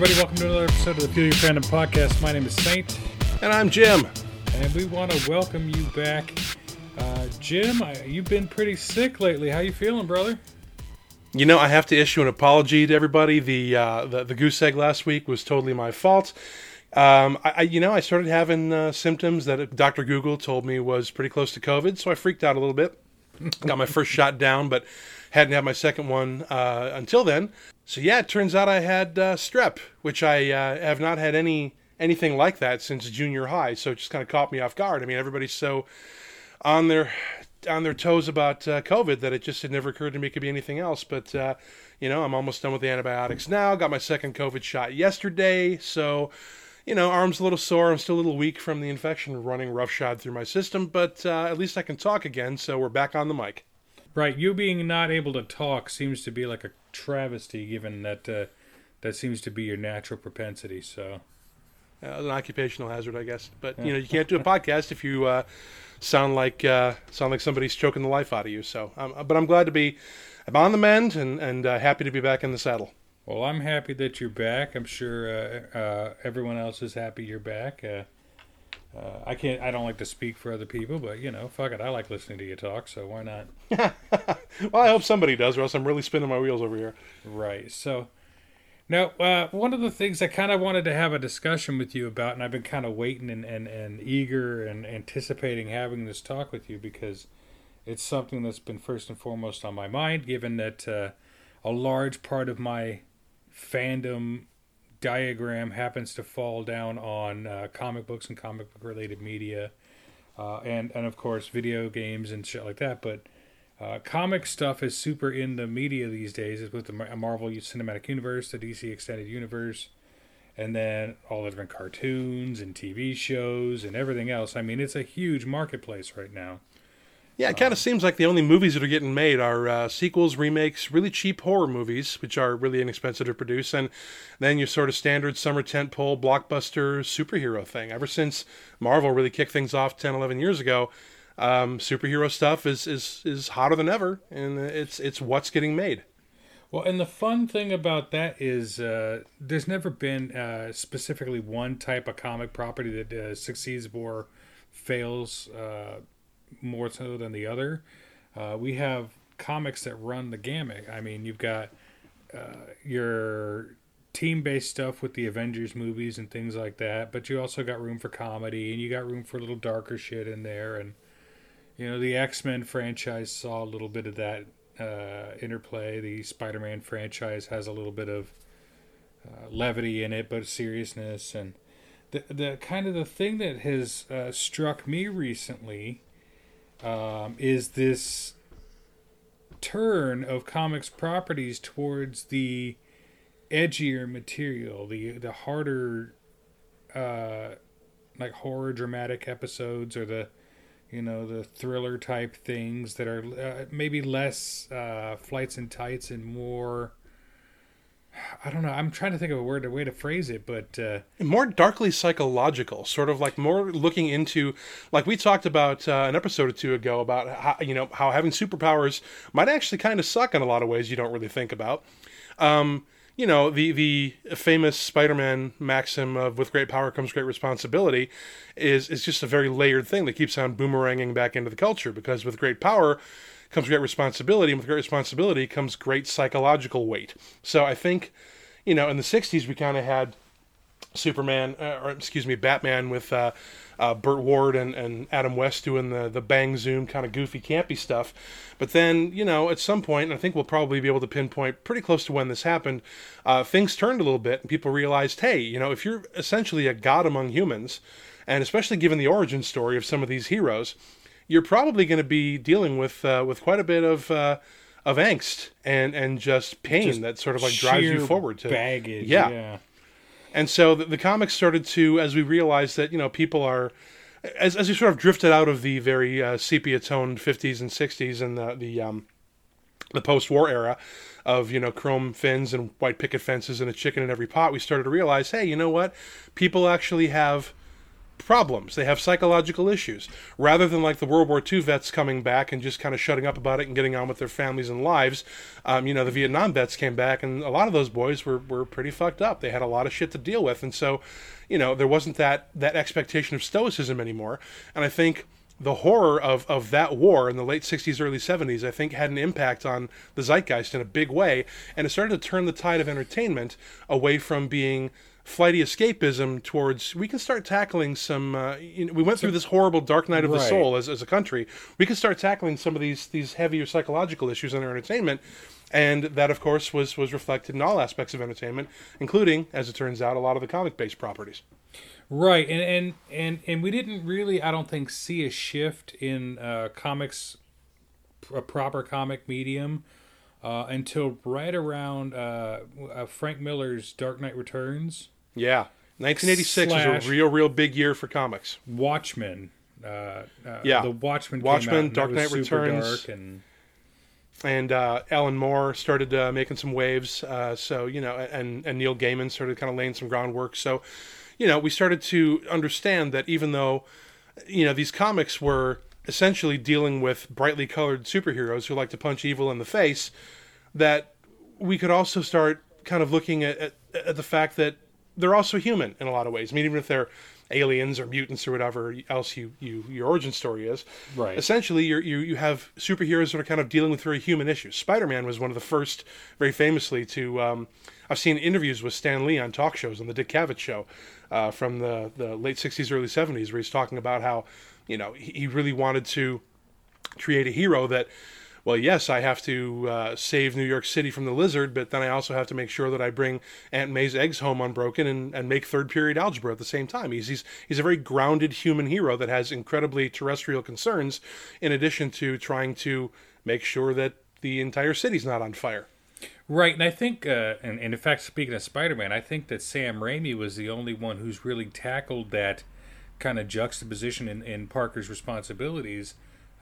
Everybody. Welcome to another episode of the Fuel Your Fandom podcast. My name is Saint, And I'm Jim. and we want to welcome you back. Uh, Jim, I, you've been pretty sick lately. How you feeling, brother? You know, I have to issue an apology to everybody. The uh, the, the goose egg last week was totally my fault. Um, I, I, you know, I started having uh, symptoms that Dr. Google told me was pretty close to COVID, so I freaked out a little bit. Got my first shot down, but hadn't had my second one uh, until then. So yeah, it turns out I had uh, strep, which I uh, have not had any anything like that since junior high. So it just kind of caught me off guard. I mean, everybody's so on their on their toes about uh, COVID that it just had never occurred to me it could be anything else. But uh, you know, I'm almost done with the antibiotics now. Got my second COVID shot yesterday, so you know, arm's a little sore. I'm still a little weak from the infection running roughshod through my system, but uh, at least I can talk again. So we're back on the mic. Right, you being not able to talk seems to be like a travesty, given that uh, that seems to be your natural propensity. So, Uh, an occupational hazard, I guess. But you know, you can't do a podcast if you uh, sound like uh, sound like somebody's choking the life out of you. So, um, but I'm glad to be. I'm on the mend and and uh, happy to be back in the saddle. well, I'm happy that you're back. I'm sure uh, uh, everyone else is happy you're back. Uh, I can't. I don't like to speak for other people, but you know, fuck it. I like listening to you talk, so why not? well, I hope somebody does, or else I'm really spinning my wheels over here. Right. So now, uh, one of the things I kind of wanted to have a discussion with you about, and I've been kind of waiting and, and, and eager and anticipating having this talk with you because it's something that's been first and foremost on my mind, given that uh, a large part of my fandom diagram happens to fall down on uh, comic books and comic book related media. Uh, and, and of course, video games and shit like that. But uh, comic stuff is super in the media these days. Is with the Marvel Cinematic Universe, the DC Extended Universe, and then all the different cartoons and TV shows and everything else. I mean, it's a huge marketplace right now. Yeah, it kind of seems like the only movies that are getting made are uh, sequels, remakes, really cheap horror movies, which are really inexpensive to produce, and then your sort of standard summer tentpole blockbuster superhero thing. Ever since Marvel really kicked things off 10, 11 years ago, um, superhero stuff is, is is hotter than ever, and it's it's what's getting made. Well, and the fun thing about that is uh, there's never been uh, specifically one type of comic property that uh, succeeds or fails uh, more so than the other. Uh, we have comics that run the gamut. I mean, you've got uh, your team-based stuff with the Avengers movies and things like that, but you also got room for comedy and you got room for a little darker shit in there. And you know, the X-Men franchise saw a little bit of that uh, interplay. The Spider-Man franchise has a little bit of uh, levity in it, but seriousness and the the kind of the thing that has uh, struck me recently um, is this turn of comics properties towards the edgier material, the the harder, uh, like horror dramatic episodes or the you know the thriller type things that are uh, maybe less uh, flights and tights and more. I don't know. I'm trying to think of a word, a way to phrase it, but uh, more darkly psychological, sort of like more looking into, like we talked about uh, an episode or two ago about how you know how having superpowers might actually kind of suck in a lot of ways you don't really think about. Um, you know the the famous Spider-Man maxim of "with great power comes great responsibility" is is just a very layered thing that keeps on boomeranging back into the culture because with great power comes great responsibility, and with great responsibility comes great psychological weight. So I think, you know, in the '60s we kind of had Superman, uh, or excuse me, Batman with uh, uh, Burt Ward and, and Adam West doing the the bang zoom kind of goofy campy stuff. But then, you know, at some point, and I think we'll probably be able to pinpoint pretty close to when this happened, uh, things turned a little bit, and people realized, hey, you know, if you're essentially a god among humans, and especially given the origin story of some of these heroes, you're probably going to be dealing with uh, with quite a bit of uh, of angst and and just pain Just that sort of like drives you forward to baggage. Yeah. yeah. and so the, the comics started to, as we realized that you know people are, as as we sort of drifted out of the very uh, sepia toned fifties and sixties and the the um, the post war era of you know chrome fins and white picket fences and a chicken in every pot, we started to realize, hey, you know what? People actually have problems. They have psychological issues. Rather than like the World War II vets coming back and just kind of shutting up about it and getting on with their families and lives, um, you know, the Vietnam vets came back and a lot of those boys were, were pretty fucked up. They had a lot of shit to deal with. And so, you know, there wasn't that, that expectation of stoicism anymore. And I think the horror of, of that war in the late 60s, early 70s, I think had an impact on the zeitgeist in a big way. And it started to turn the tide of entertainment away from being flighty escapism towards we can start tackling some uh, you know, we went through this horrible dark night of the Right. soul as, as a country. We can start tackling some of these these heavier psychological issues in our entertainment. And that of course was was reflected in all aspects of entertainment including as it turns out a lot of the comic based properties. Right, and and and and we didn't really, I don't think, see a shift in uh, comics, a proper comic medium, uh, until right around uh, uh, Frank Miller's Dark Knight Returns, yeah 1986 was a real real big year for comics Watchmen. Uh, uh, Yeah. the Watchmen. Watchmen, came out, Dark Knight Returns. and and uh, Alan Moore started uh, making some waves. Uh, so you know, and and Neil Gaiman started kind of laying some groundwork. So, you know, we started to understand that even though, you know, these comics were essentially dealing with brightly colored superheroes who like to punch evil in the face, that we could also start kind of looking at, at, at the fact that they're also human in a lot of ways. I mean, even if they're aliens or mutants or whatever else you, you your origin story is, Right. essentially you're, you you have superheroes that are kind of dealing with very human issues. Spider-Man was one of the first, very famously, to um, I've seen interviews with Stan Lee on talk shows on the Dick Cavett show uh, from the the late '60s, early '70s, where he's talking about how you know he, he really wanted to create a hero that. Well, yes, I have to uh, save New York City from the lizard, but then I also have to make sure that I bring Aunt May's eggs home unbroken and, and make third period algebra at the same time. He's, he's he's a very grounded human hero that has incredibly terrestrial concerns, in addition to trying to make sure that the entire city's not on fire. Right, and I think, uh, and, and in fact, speaking of Spider-Man, I think that Sam Raimi was the only one who's really tackled that kind of juxtaposition in, in Parker's responsibilities.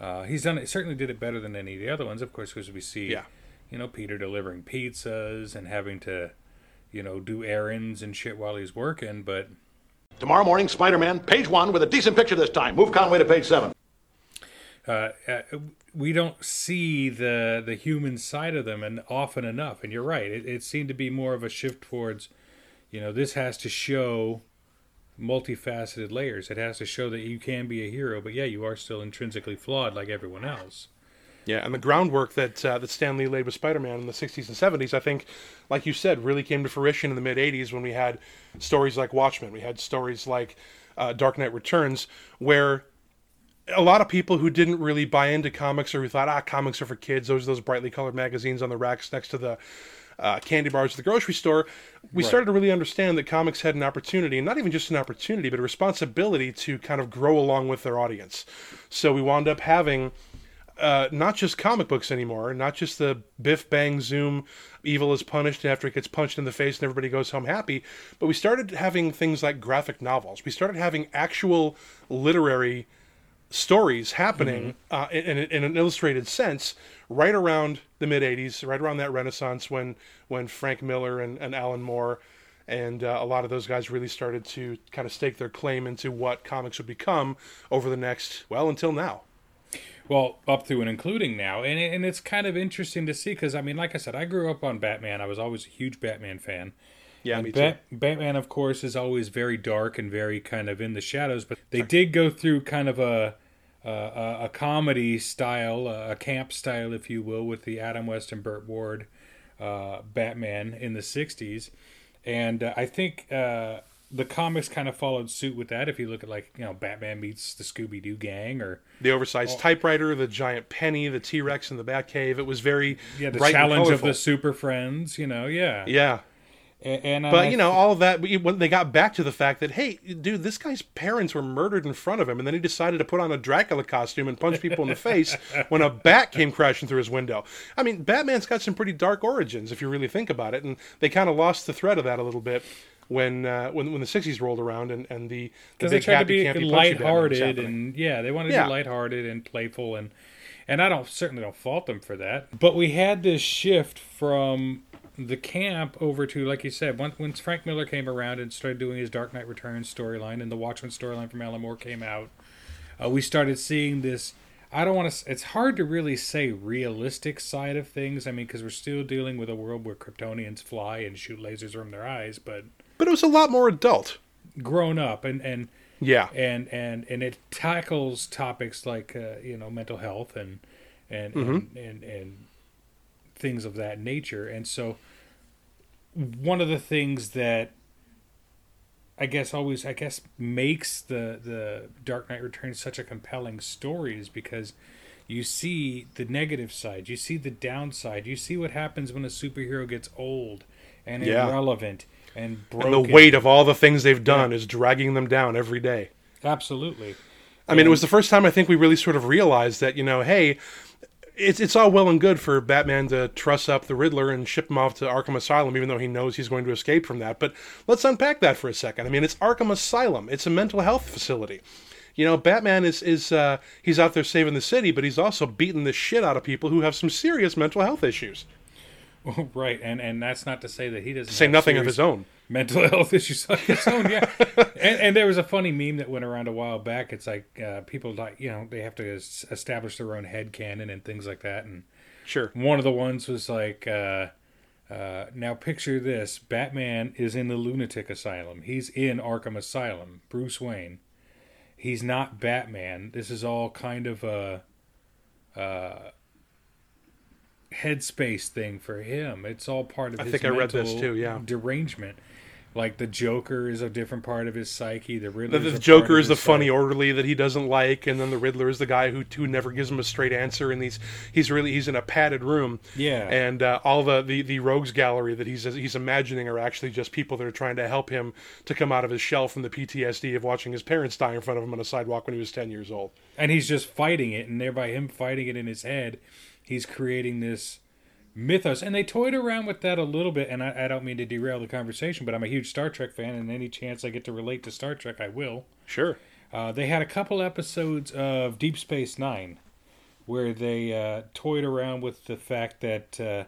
Uh, he's done it. Certainly did it better than any of the other ones, of course, because we see, Yeah. you know, Peter delivering pizzas and having to, you know, do errands and shit while he's working. But Tomorrow morning, Spider Man, page one, with a decent picture this time. Move Conway to page seven. uh, uh, we don't see the the human side of them and often enough. And you're right; it, it seemed to be more of a shift towards, you know, this has to show multifaceted layers. It has to show that you can be a hero, but yeah, you are still intrinsically flawed like everyone else. Yeah, and the groundwork that uh, that Stan Lee laid with Spider-Man in the '60s and '70s, I think, like you said, really came to fruition in the mid '80s when we had stories like Watchmen, we had stories like uh, Dark Knight Returns, where a lot of people who didn't really buy into comics or who thought, ah, comics are for kids, those are those brightly colored magazines on the racks next to the uh, candy bars at the grocery store, we started to really understand that comics had an opportunity, and not even just an opportunity, but a responsibility to kind of grow along with their audience. So we wound up having uh, not just comic books anymore, not just the biff bang zoom, evil is punished after it gets punched in the face and everybody goes home happy, but we started having things like graphic novels. We started having actual literary stories happening uh, in, in, in an illustrated sense right around the mid 80s, right around that renaissance when when Frank Miller and, and Alan Moore and uh, a lot of those guys really started to kind of stake their claim into what comics would become over the next, well, until now. Well, up to and including now, and and it's kind of interesting to see because I mean, like I said, I grew up on Batman. I was always a huge Batman fan. Yeah, me too. Batman, of course, is always very dark and very kind of in the shadows. But they did go through kind of a a, a- comedy style, a camp style, if you will, with the Adam West and Burt Ward uh, Batman in the '60s, and uh, I think uh, the comics kind of followed suit with that. If you look at like you know Batman meets the Scooby Doo gang, or The oversized typewriter, the giant penny, the T Rex in the Batcave. It was very yeah, the challenge of the Super Friends. You know, yeah, Yeah, and, and but I you know all of that. When they got back to the fact that hey, dude, this guy's parents were murdered in front of him, and then he decided to put on a Dracula costume and punch people in the face when a bat came crashing through his window. I mean, Batman's got some pretty dark origins if you really think about it, and they kind of lost the thread of that a little bit. When, uh, when when the '60s rolled around and, and the, the because they big tried to be lighthearted and yeah, they wanted to Yeah. be lighthearted and playful and and I don't certainly don't fault them for that. But we had this shift from the camp over to like you said once once Frank Miller came around and started doing his Dark Knight Returns storyline and the Watchmen storyline from Alan Moore came out, uh, we started seeing this. I don't want to. It's hard to really say realistic side of things. I mean, because we're still dealing with a world where Kryptonians fly and shoot lasers from their eyes, but But it was a lot more adult. grown up and and Yeah. and and and it tackles topics like uh, you know mental health and and, and and and things of that nature and so one of the things that I guess always I guess makes the the Dark Knight Returns such a compelling story is because you see the negative side, you see the downside, you see what happens when a superhero gets old and Yeah. irrelevant and broken. And the weight of all the things they've done is dragging them down every day. Absolutely. I mean, it was the first time I think we really sort of realized that, you know, hey, it's it's all well and good for Batman to truss up the Riddler and ship him off to Arkham Asylum, even though he knows he's going to escape from that. But let's unpack that for a second. I mean, it's Arkham Asylum. It's a mental health facility. You know, Batman is is uh, he's out there saving the city, but he's also beating the shit out of people who have some serious mental health issues. right, and and that's not to say that he doesn't Say nothing of his own. Mental health issues of his own. Yeah, and, and there was a funny meme that went around a while back. It's like uh, people like you know they have to establish their own head canon and things like that. And Sure. one of the ones was like, uh, uh, now picture this: Batman is in the lunatic asylum. He's in Arkham Asylum. Bruce Wayne. He's not Batman. This is all kind of a. Uh, headspace thing for him. It's all part of I his think I read this mental too, yeah. derangement. Like the Joker is a different part of his psyche. The The, Riddler. the is Joker is the his funny orderly that he doesn't like, and then the Riddler is the guy who who never gives him a straight answer, and he's he's really he's in a padded room. Yeah. and uh, all the, the the rogues gallery that he's he's imagining are actually just people that are trying to help him to come out of his shell from the PTSD of watching his parents die in front of him on a sidewalk when he was ten years old. and he's just fighting it, and thereby him fighting it in his head, he's creating this mythos. And they toyed around with that a little bit. And I, I don't mean to derail the conversation, but I'm a huge Star Trek fan, and any chance I get to relate to Star Trek, I will. Sure. Uh, they had a couple episodes of Deep Space Nine where they uh, toyed around with the fact that uh,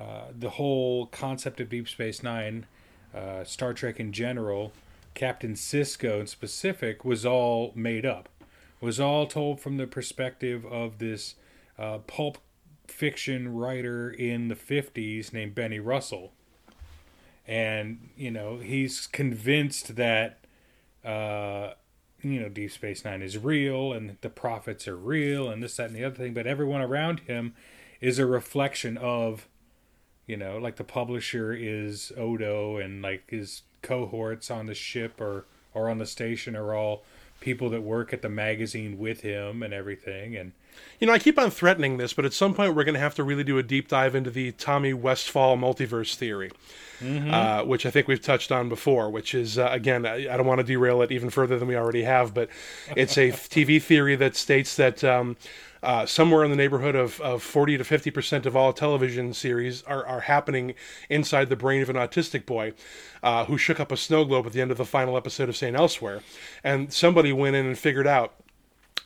uh, the whole concept of Deep Space Nine, uh, Star Trek in general, Captain Sisko in specific, was all made up. Was all told from the perspective of this uh, pulp fiction writer in the 50s named Benny Russell. And, you know, he's convinced that uh, you know, Deep Space Nine is real and the prophets are real and this, that, and the other thing, but everyone around him is a reflection of, you know, like the publisher is Odo and like his cohorts on the ship or, or on the station are all people that work at the magazine with him and everything. And You know, I keep on threatening this, but at some point we're going to have to really do a deep dive into the Tommy Westphall multiverse theory, uh, which I think we've touched on before. Which is, uh, again, I, I don't want to derail it even further than we already have, but it's a TV theory that states that um, uh, somewhere in the neighborhood of, of 40 to 50 percent of all television series are, are happening inside the brain of an autistic boy uh, who shook up a snow globe at the end of the final episode of St. Elsewhere. And somebody went in and figured out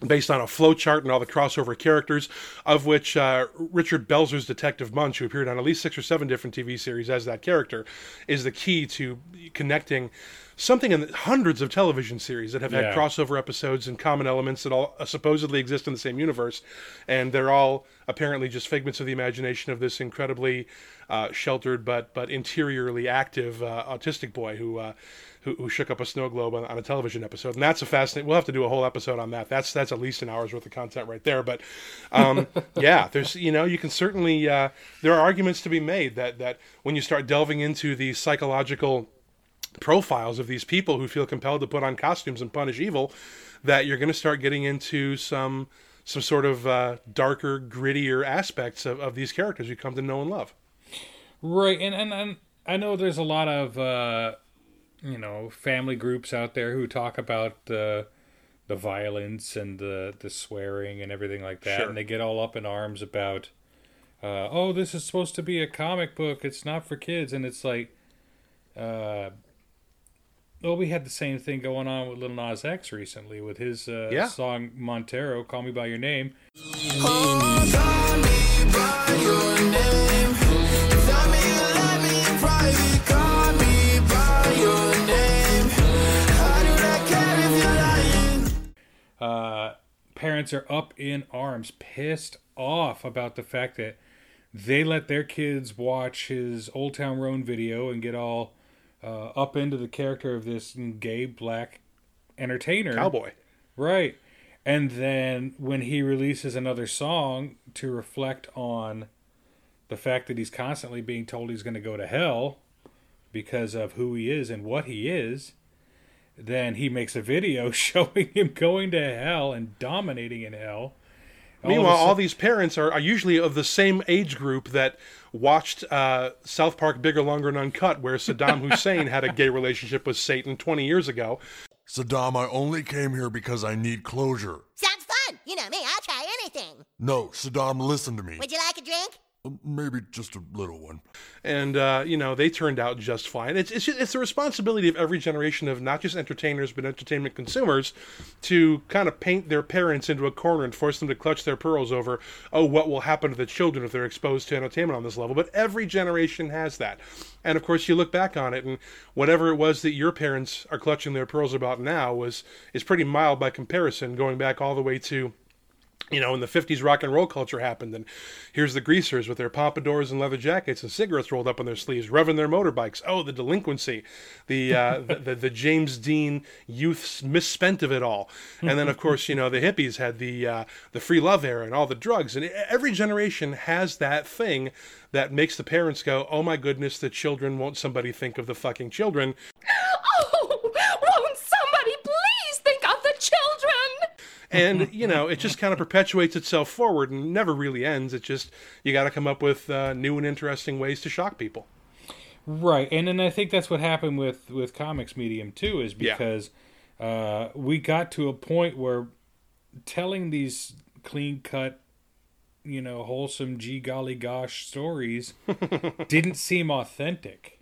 based on a flowchart and all the crossover characters, of which uh, Richard Belzer's Detective Munch, who appeared on at least six or seven different TV series as that character, is the key to connecting something in hundreds of television series that have had Yeah. crossover episodes and common elements that all uh, supposedly exist in the same universe, and they're all apparently just figments of the imagination of this incredibly uh, sheltered but but interiorly active uh, autistic boy who. Who, who shook up a snow globe on, on a television episode, and that's a fascinating. We'll have to do a whole episode on that. That's that's at least an hour's worth of content right there. But um, yeah, there's you know you can certainly uh, there are arguments to be made that that when you start delving into the psychological profiles of these people who feel compelled to put on costumes and punish evil, that you're going to start getting into some some sort of uh, darker, grittier aspects of, of these characters you come to know and love. Right, and and, and I know there's a lot of uh, you know family groups out there who talk about the the violence and the the swearing and everything like that, Sure. and they get all up in arms about, uh, oh, this is supposed to be a comic book. It's not for kids, and it's like, uh, well, we had the same thing going on with Lil Nas X recently with his uh, Yeah. song Montero, "Call Me by Your Name." Parents are up in arms, pissed off about the fact that they let their kids watch his Old Town Road video and get all uh, up into the character of this gay black entertainer. Cowboy. Right. And then when he releases another song to reflect on the fact that he's constantly being told he's going to go to hell because of who he is and what he is, then he makes a video showing him going to hell and dominating in hell. Meanwhile, all, all these parents are, are, usually of the same age group that watched uh, South Park Bigger, Longer, and Uncut, where Saddam Hussein had a gay relationship with Satan 20 years ago. Saddam, I only came here because I need closure. Sounds fun. You know me, I'll try anything. No, Saddam, listen to me. Would you like a drink? Maybe just a little one. And uh, you know they turned out just fine. It's it's it's the responsibility of every generation of not just entertainers but entertainment consumers to kind of paint their parents into a corner and force them to clutch their pearls over oh what will happen to the children if they're exposed to entertainment on this level. But every generation has that. And of course you look back on it and whatever it was that your parents are clutching their pearls about now was is pretty mild by comparison, going back all the way to you know, in the 50s, rock and roll culture happened. And here's the greasers with their pompadours and leather jackets and cigarettes rolled up on their sleeves, revving their motorbikes. Oh, the delinquency, the, uh, the, the, the, James Dean youth misspent of it all. And then, of course, you know, the hippies had the, uh, the free love era and all the drugs. And every generation has that thing that makes the parents go, oh my goodness, the children, won't somebody think of the fucking children? and you know it just kind of perpetuates itself forward and never really ends. It just you got to come up with uh, new and interesting ways to shock people. Right, and then I think that's what happened with with comics medium too, is because yeah. uh, we got to a point where telling these clean cut, you know, wholesome, gee golly gosh stories didn't seem authentic.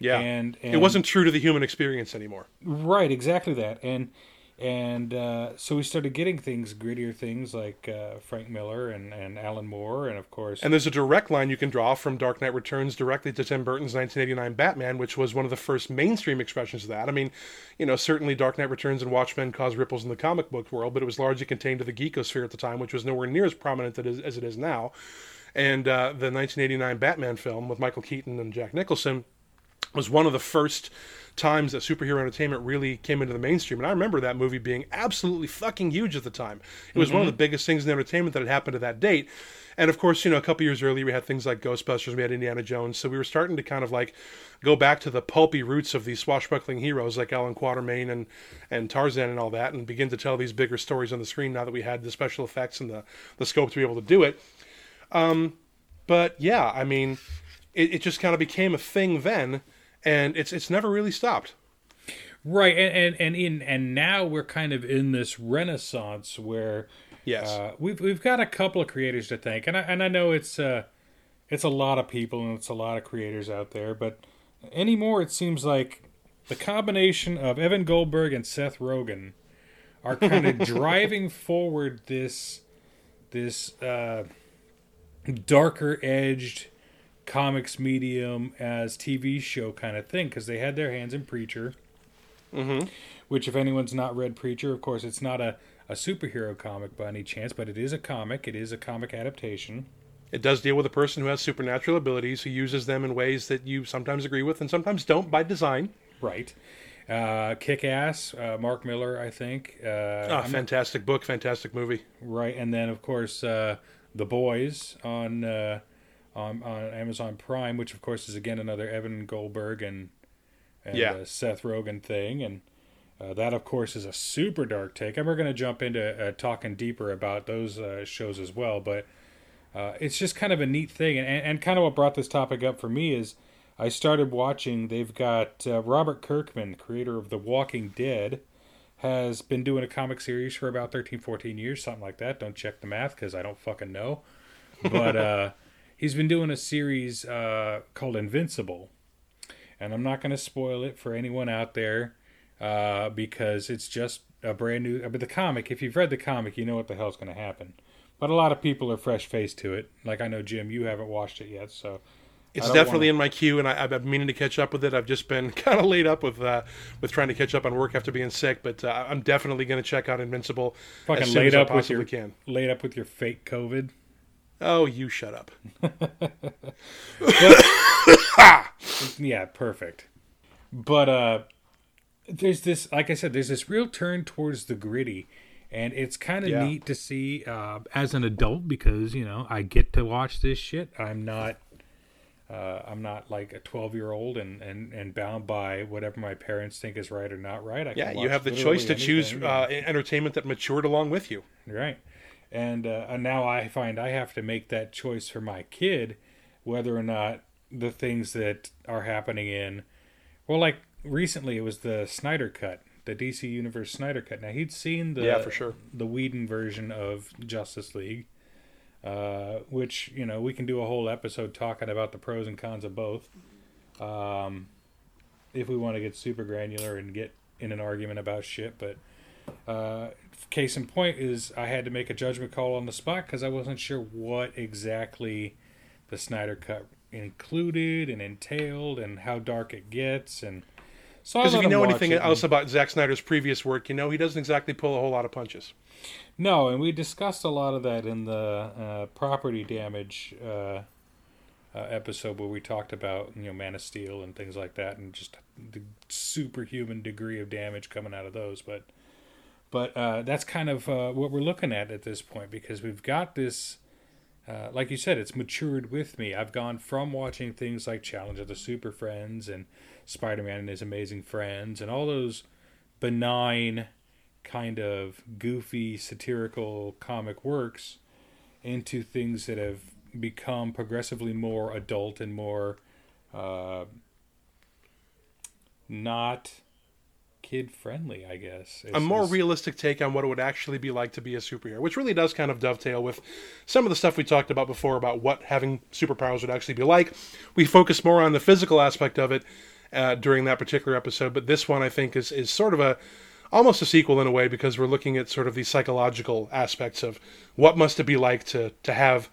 Yeah, and, and, it wasn't true to the human experience anymore. Right, exactly that, and and uh, so we started getting things grittier things like uh, Frank Miller and, and Alan Moore and of course and there's a direct line you can draw from Dark Knight Returns directly to Tim Burton's 1989 Batman which was one of the first mainstream expressions of that. I mean you know certainly Dark Knight Returns and Watchmen caused ripples in the comic book world but it was largely contained to the geekosphere at the time which was nowhere near as prominent as it is now. And uh, the 1989 Batman film with Michael Keaton and Jack Nicholson was one of the first times that superhero entertainment really came into the mainstream. And I remember that movie being absolutely fucking huge at the time. It was mm-hmm. one of the mm-hmm. biggest things in entertainment that had happened to that date. And of course, you know, a couple years earlier, we had things like Ghostbusters, we had Indiana Jones. So we were starting to kind of like go back to the pulpy roots of these swashbuckling heroes like Alan Quatermain and, and Tarzan and all that, and begin to tell these bigger stories on the screen now that we had the special effects and the, the scope to be able to do it. Um, but yeah, I mean, it, it just kind of became a thing then and it's it's never really stopped. Right, and and and in and now we're kind of in this renaissance where yes, uh, we've we've got a couple of creators to thank, and I and I know it's uh it's a lot of people and it's a lot of creators out there, but anymore it seems like the combination of Evan Goldberg and Seth Rogen are kind of driving forward this this uh, darker edged comics medium as TV show kind of thing because they had their hands in Preacher. Mm-hmm. Which, if anyone's not read Preacher, of course, it's not a, a superhero comic by any chance, but it is a comic. It is a comic adaptation. It does deal with a person who has supernatural abilities, who uses them in ways that you sometimes agree with and sometimes don't by design. Right. Uh, Kick Ass, uh, Mark Millar, I think. Uh, oh, fantastic book, fantastic movie. Right. And then, of course, uh, The Boys on on, on Amazon Prime, which of course is again another Evan Goldberg and, and yeah. uh, Seth Rogen thing, and uh, that of course is a super dark take. And we're going to jump into uh, talking deeper about those uh, shows as well, but uh, it's just kind of a neat thing, and, and kind of what brought this topic up for me is I started watching. They've got uh, Robert Kirkman, creator of The Walking Dead. Has been doing a comic series for about 13, 14 years, something like that. Don't check the math because I don't fucking know. But he's been doing a series uh, called Invincible, and I'm not going to spoil it for anyone out there uh, because it's just a brand new. But the comic, if you've read the comic, you know what the hell's going to happen. But a lot of people are fresh faced to it. Like I know Jim, you haven't watched it yet, so It's definitely wanna- in my queue, and I, I've been meaning to catch up with it. I've just been kind of laid up with uh, with trying to catch up on work after being sick, but uh, I'm definitely going to check out Invincible fucking laid up with your can. laid up with your fake COVID. Oh, you shut up. Yeah, perfect. But uh there's this like I said, there's this real turn towards the gritty. And it's kind of Yeah. neat to see uh, as an adult because you know I get to watch this shit. I'm not, uh, I'm not like a 12 year old and, and, and bound by whatever my parents think is right or not right. I Yeah, you have the choice to choose uh, entertainment that matured along with you. Right. And, uh, now I find I have to make that choice for my kid, whether or not the things that are happening in, well, like recently it was the Snyder Cut, the DC Universe Snyder Cut. Now he'd seen the Yeah, for sure. the Whedon version of Justice League, uh, which you know we can do a whole episode talking about the pros and cons of both. Um, if we want to get super granular and get in an argument about shit, but uh, case in point is I had to make a judgment call on the spot because I wasn't sure what exactly the Snyder Cut included and entailed and how dark it gets and so I Because if you know anything and- else about Zack Snyder's previous work, you know he doesn't exactly pull a whole lot of punches. No, and we discussed a lot of that in the uh, property damage uh, uh, episode where we talked about you know Man of Steel and things like that, and just the superhuman degree of damage coming out of those. But but uh, that's kind of uh, what we're looking at at this point because we've got this. Uh, like you said, it's matured with me. I've gone from watching things like Challenge of the Super Friends and Spider Man and His Amazing Friends and all those benign, kind of goofy, satirical comic works into things that have become progressively more adult and more uh, not kid friendly, I guess. a more it's- realistic take on what it would actually be like to be a superhero, which really does kind of dovetail with some of the stuff we talked about before about what having superpowers would actually be like. We focus more on the physical aspect of it uh, during that particular episode, but this one I think is is sort of a almost a sequel in a way because we're looking at sort of the psychological aspects of what must it be like to to have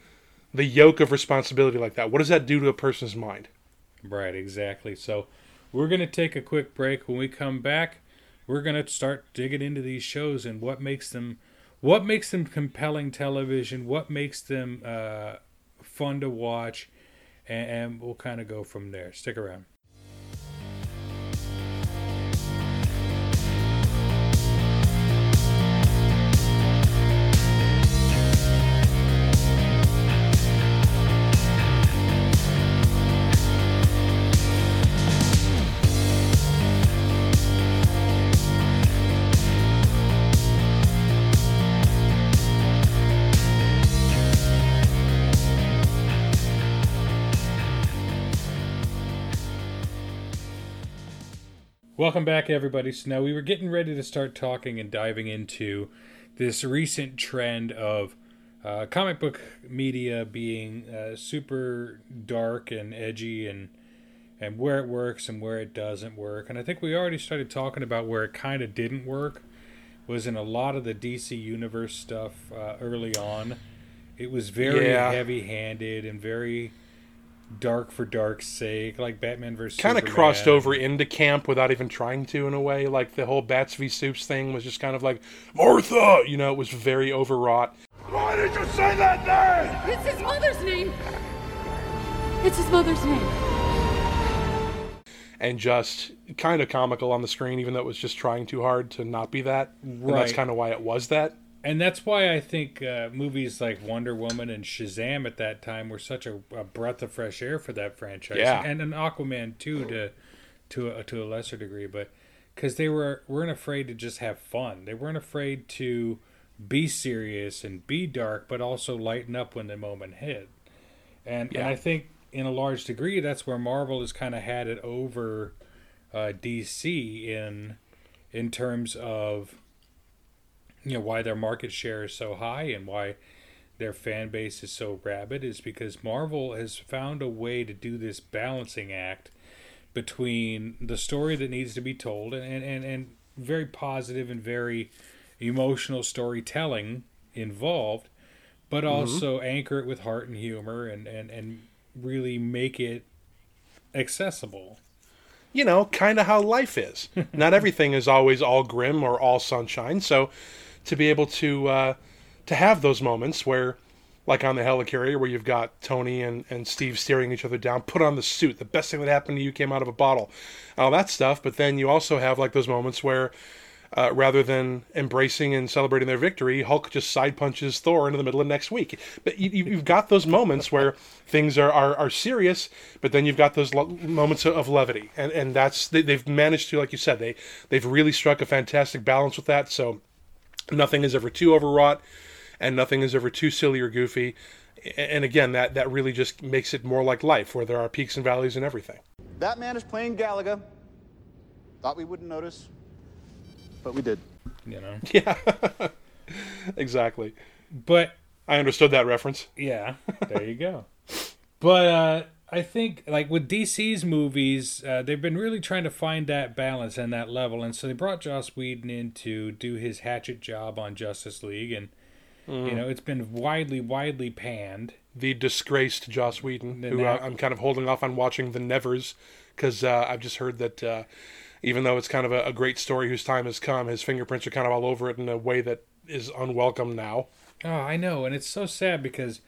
the yoke of responsibility like that. What does that do to a person's mind? Right, exactly. So we're going to take a quick break. When we come back, we're going to start digging into these shows and what makes them what makes them compelling television, what makes them uh, fun to watch, and, and we'll kind of go from there. Stick around. Welcome back, everybody. So now we were getting ready to start talking and diving into this recent trend of uh, comic book media being uh, super dark and edgy, and and where it works and where it doesn't work. And I think we already started talking about where it kind of didn't work was in a lot of the DC Universe stuff uh, early on. It was very Yeah. heavy-handed and very dark for dark's sake, like Batman versus kind of crossed over into camp without even trying to in a way. Like the whole bats v soups thing was just kind of like martha! You know it was very overwrought. Why did you say that name? It's his mother's name. It's his mother's name. and just kind of comical on the screen even though it was just trying too hard to not be that. And that's kind of why it was that and that's why I think uh, movies like Wonder Woman and Shazam at that time were such a, a breath of fresh air for that franchise, Yeah. and an Aquaman too, to to a, to a lesser degree, but because they were weren't afraid to just have fun, they weren't afraid to be serious and be dark, but also lighten up when the moment hit, and and I think in a large degree that's where Marvel has kind of had it over uh, DC in in terms of you know why their market share is so high and why their fan base is so rabid is because Marvel has found a way to do this balancing act between the story that needs to be told and, and, and very positive and very emotional storytelling involved, but mm-hmm. also anchor it with heart and humor and, and, and really make it accessible. you know, kind of how life is. Not everything is always all grim or all sunshine. So to be able to uh, to have those moments where, like on the helicarrier, where you've got Tony and, and Steve staring each other down, put on the suit. The best thing that happened to you came out of a bottle, all that stuff. But then you also have like those moments where. Uh, rather than embracing and celebrating their victory, Hulk just side punches Thor into the middle of next week. But you, you've got those moments where things are, are, are serious, but then you've got those lo- moments of, levity, and and that's they, they've managed to, like you said, they they've really struck a fantastic balance with that. So nothing is ever too overwrought, and nothing is ever too silly or goofy. And again, that that really just makes it more like life, where there are peaks and valleys and everything. That man is playing Galaga. Thought we wouldn't notice, but we did. You know, Yeah. Exactly. but I understood that reference. Yeah, there you go. But uh, I think, like with DC's movies, uh, they've been really trying to find that balance and that level, and so they brought Joss Whedon in to do his hatchet job on Justice League, and you know it's been widely, widely panned. The disgraced Joss Whedon, The who now- uh, I'm kind of holding off on watching The Nevers, because uh, I've just heard that uh, even though it's kind of a, a great story whose time has come, his fingerprints are kind of all over it in a way that is unwelcome now. Oh, I know, and it's so sad because,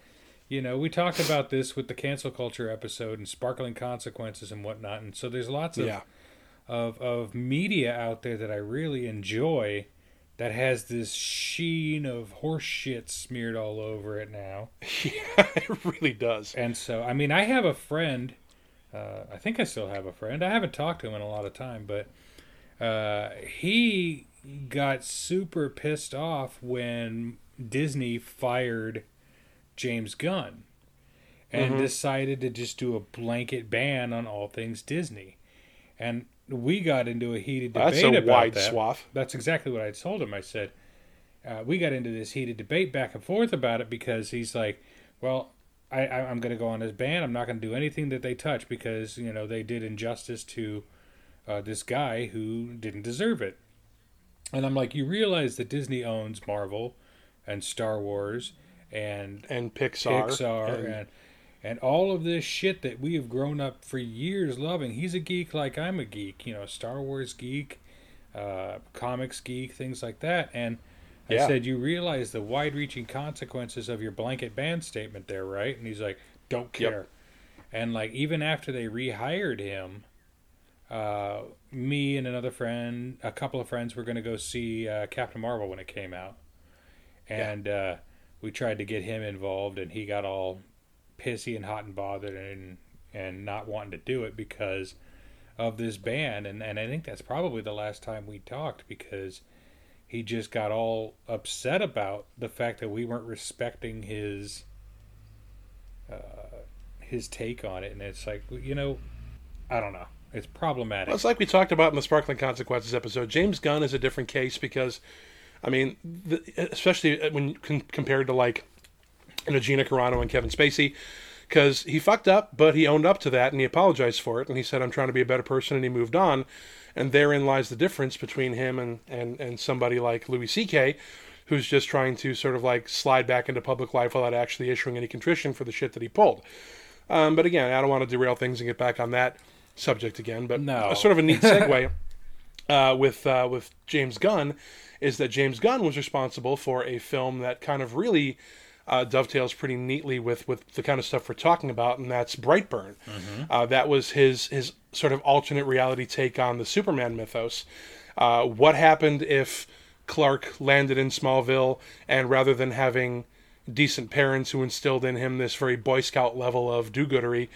you know, we talked about this with the cancel culture episode and sparkling consequences and whatnot, and so there's lots of Yeah. of of media out there that I really enjoy that has this sheen of horse shit smeared all over it now. Yeah, it really does. And so, I mean, I have a friend. Uh, I think I still have a friend. I haven't talked to him in a lot of time, but uh, he got super pissed off when Disney fired James Gunn and decided to just do a blanket ban on all things Disney. And we got into a heated debate That's a about wide that. swath. That's exactly what I told him. I said, uh, we got into this heated debate back and forth about it because he's like, well, I, I, I'm going to go on this ban. I'm not going to do anything that they touch because, you know, they did injustice to uh, this guy who didn't deserve it. And I'm like, you realize that Disney owns Marvel and Star Wars and And Pixar. Pixar and- and and all of this shit that we have grown up for years loving. He's a geek like I'm a geek, you know, Star Wars geek, uh, comics geek, things like that. And I Yeah. said, you realize the wide-reaching consequences of your blanket ban statement there, right? And he's like, don't Yep. care. And like even after they rehired him, uh, me and another friend, a couple of friends, were going to go see uh, Captain Marvel when it came out, and uh, we tried to get him involved, and he got all pissy and hot and bothered and and not wanting to do it because of this ban, and and I think that's probably the last time we talked because he just got all upset about the fact that we weren't respecting his uh, his take on it, and it's like you know, I don't know, it's problematic. Well, it's like we talked about in the Sparkling Consequences episode. James Gunn is a different case because, I mean, the, especially when con- compared to like, you know, Gina Carano and Kevin Spacey, because he fucked up, but he owned up to that and he apologized for it and he said, "I'm trying to be a better person," and he moved on. And therein lies the difference between him and and and somebody like Louis C.K. Who's just trying to sort of like slide back into public life without actually issuing any contrition for the shit that he pulled. Um, but again, I don't want to derail things and get back on that subject again. But No. sort of a neat segue uh, with uh, with James Gunn is that James Gunn was responsible for a film that kind of really uh, dovetails pretty neatly with, with the kind of stuff we're talking about, and that's Brightburn. Uh, that was his his sort of alternate reality take on the Superman mythos. Uh, what happened if Clark landed in Smallville and rather than having decent parents who instilled in him this very Boy Scout level of do-goodery,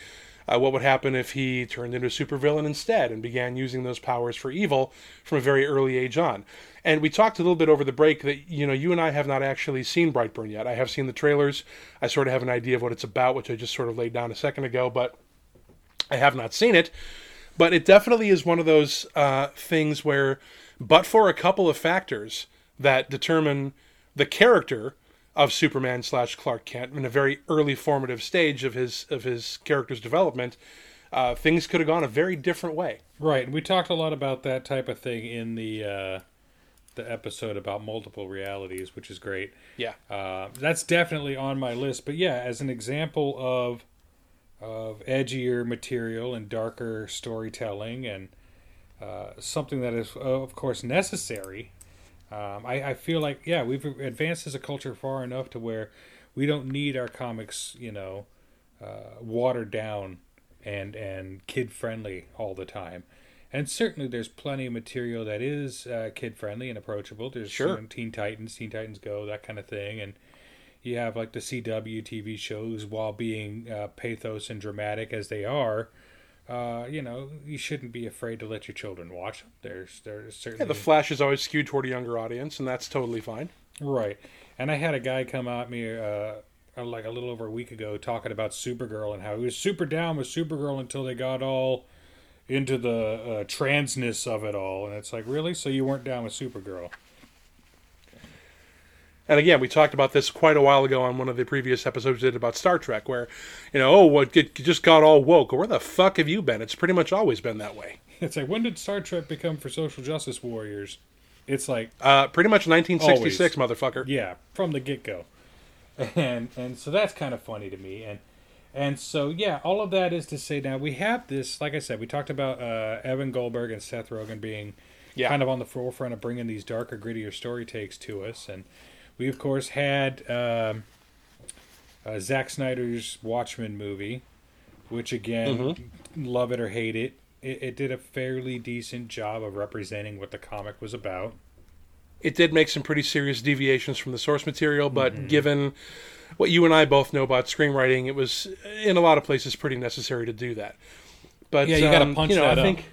uh, what would happen if he turned into a supervillain instead and began using those powers for evil from a very early age on? And we talked a little bit over the break that you know you and I have not actually seen Brightburn yet. I have seen the trailers. I sort of have an idea of what it's about, which I just sort of laid down a second ago, but I have not seen it. But it definitely is one of those uh, things where, but for a couple of factors that determine the character of Superman slash Clark Kent in a very early formative stage of his of his character's development, uh, things could have gone a very different way. Right, and we talked a lot about that type of thing in the uh, the episode about multiple realities, which is great. Yeah. Uh, that's definitely on my list. But yeah, as an example of of edgier material and darker storytelling, and uh, something that is, of course, necessary. Um, I, I feel like, yeah, we've advanced as a culture far enough to where we don't need our comics, you know, uh, watered down and and kid friendly all the time. And certainly, there's plenty of material that is uh, kid friendly and approachable. There's Sure. you know, Teen Titans, Teen Titans Go, that kind of thing, and you have like the CW TV shows, while being uh, pathos and dramatic as they are. Uh, you know, you shouldn't be afraid to let your children watch them. There's, there's Yeah, certainly the Flash is always skewed toward a younger audience, and that's totally fine. Right. And I had a guy come at me uh, like a little over a week ago talking about Supergirl and how he was super down with Supergirl until they got all into the uh, transness of it all. And it's like, really? So you weren't down with Supergirl? And again, we talked about this quite a while ago on one of the previous episodes we did about Star Trek, where, you know, oh, what it just got all woke. Where the fuck have you been? It's pretty much always been that way. It's like, when did Star Trek become for social justice warriors? It's like, Uh, pretty much 1966, motherfucker. Yeah, from the get go, and and so that's kind of funny to me, and and so yeah, all of that is to say now we have this. Like I said, we talked about uh, Evan Goldberg and Seth Rogen being Yeah. kind of on the forefront of bringing these darker, grittier story takes to us, and we of course had um, uh, Zack Snyder's Watchmen movie, which again, Mm-hmm. love it or hate it, it, it did a fairly decent job of representing what the comic was about. It did make some pretty serious deviations from the source material, but given what you and I both know about screenwriting, it was in a lot of places pretty necessary to do that. But Yeah, you um, punch you know, that I up. think,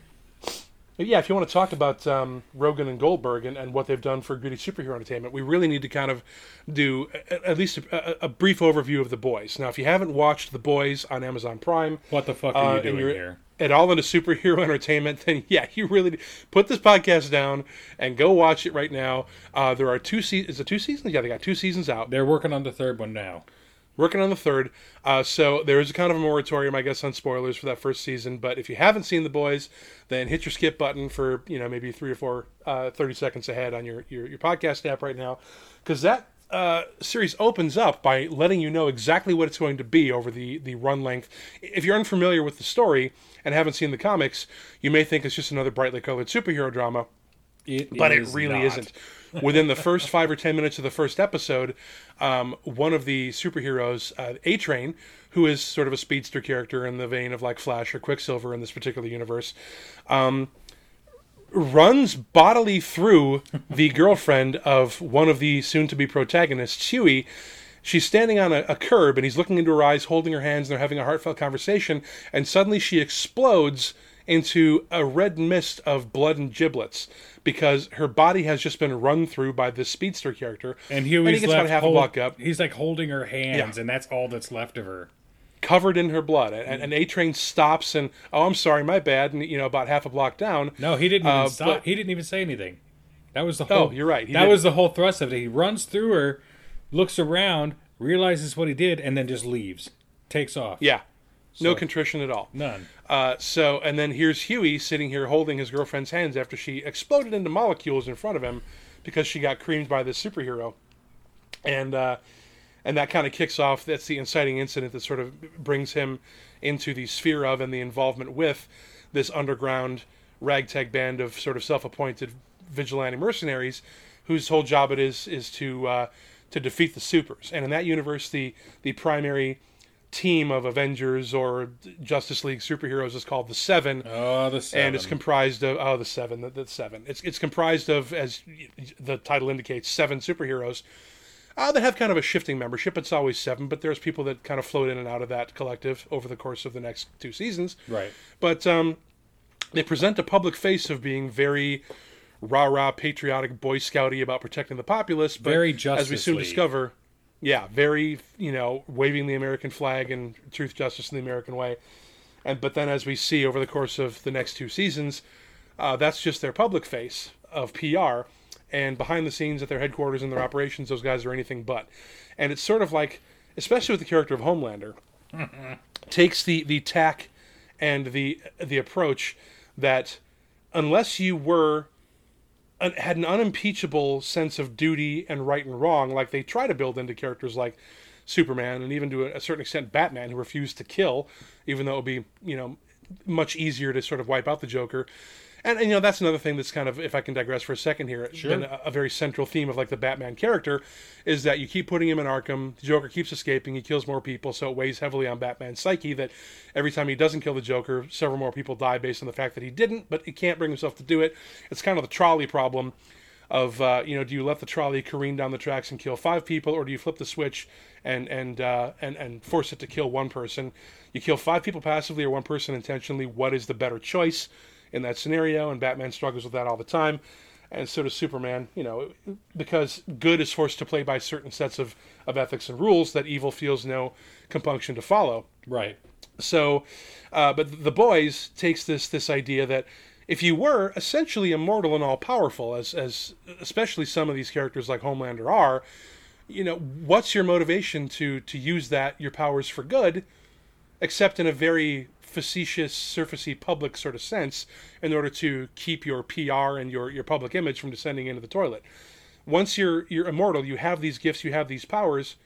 yeah, if you want to talk about um, Rogen and Goldberg and, and what they've done for gritty superhero entertainment, we really need to kind of do a- at least a, a brief overview of The Boys. Now, if you haven't watched The Boys on Amazon Prime, What the fuck uh, are you and doing you're here? At all into superhero entertainment, then yeah, you really need- put this podcast down and go watch it right now. Uh, there are two seasons. Is it two seasons? Yeah, they got two seasons out. They're working on the third one now. Working on the third. Uh, so there is a kind of a moratorium, I guess, on spoilers for that first season. But if you haven't seen The Boys, then hit your skip button for you know maybe three or four, uh, 30 seconds ahead on your your, your podcast app right now, because that uh, series opens up by letting you know exactly what it's going to be over the the run length. If you're unfamiliar with the story and haven't seen the comics, you may think it's just another brightly colored superhero drama It but it really not. isn't. Within the first five or ten minutes of the first episode, um, one of the superheroes, uh, A Train, who is sort of a speedster character in the vein of like Flash or Quicksilver in this particular universe, um, runs bodily through the girlfriend of one of the soon-to-be protagonists, Huey. She's standing on a, a curb, and he's looking into her eyes, holding her hands, and they're having a heartfelt conversation. And suddenly, she explodes into a red mist of blood and giblets because her body has just been run through by this speedster character. And he Huey's gets left about half hold- a block up, He's like holding her hands, Yeah. and that's all that's left of her. covered in her blood. And, and A Train stops and, oh, I'm sorry, my bad. And you know, about half a block down. No, he didn't even Uh, stop. but- he didn't even say anything. That was the whole. Oh, you're right. He that didn't. was the whole thrust of it. He runs through her, looks around, realizes what he did, and then just leaves, takes off. Yeah, no contrition at all. none. Uh, so, and then here's Huey sitting here holding his girlfriend's hands after she exploded into molecules in front of him because she got creamed by this superhero, and uh, and that kind of kicks off. That's the inciting incident that sort of brings him into the sphere of and the involvement with this underground ragtag band of sort of self-appointed vigilante mercenaries, whose whole job it is is to uh, to defeat the supers. And in that universe, the the primary team of Avengers or Justice League superheroes is called the Seven, Oh, the seven. and it's comprised of oh the Seven, the, the Seven. It's it's comprised of as the title indicates, seven superheroes. Uh, that have kind of a shifting membership. It's always seven, but there's people that kind of float in and out of that collective over the course of the next two seasons. right. But um, they present a public face of being very rah rah patriotic Boy Scouty about protecting the populace. But Very as we soon League. discover, yeah, very you know waving the American flag and truth, justice, and the American way. And but then as we see over the course of the next two seasons, uh, that's just their public face of PR. And behind the scenes at their headquarters and their operations, those guys are anything but. And it's sort of like, especially with the character of Homelander, takes the the tack and the the approach that unless you were un, had an unimpeachable sense of duty and right and wrong, like they try to build into characters like Superman and even to a, a certain extent Batman, who refused to kill, even though it would be you know much easier to sort of wipe out the Joker. And, and you know that's another thing that's kind of if I can digress for a second here, Sure. been a, a very central theme of like the Batman character is that you keep putting him in Arkham, the Joker keeps escaping, he kills more people, so it weighs heavily on Batman's psyche that every time he doesn't kill the Joker, several more people die based on the fact that he didn't, but he can't bring himself to do it. It's kind of the trolley problem of uh, you know do you let the trolley careen down the tracks and kill five people or do you flip the switch and and uh, and and force it to kill one person you kill five people passively or one person intentionally what is the better choice in that scenario and batman struggles with that all the time and so does superman you know because good is forced to play by certain sets of, of ethics and rules that evil feels no compunction to follow Right. so, uh, but the boys takes this this idea that if you were essentially immortal and all powerful, as as especially some of these characters like Homelander are, you know, what's your motivation to to use that your powers for good, except in a very facetious, surfacey, public sort of sense, in order to keep your PR and your your public image from descending into the toilet. Once you're you're immortal, you have these gifts, you have these powers.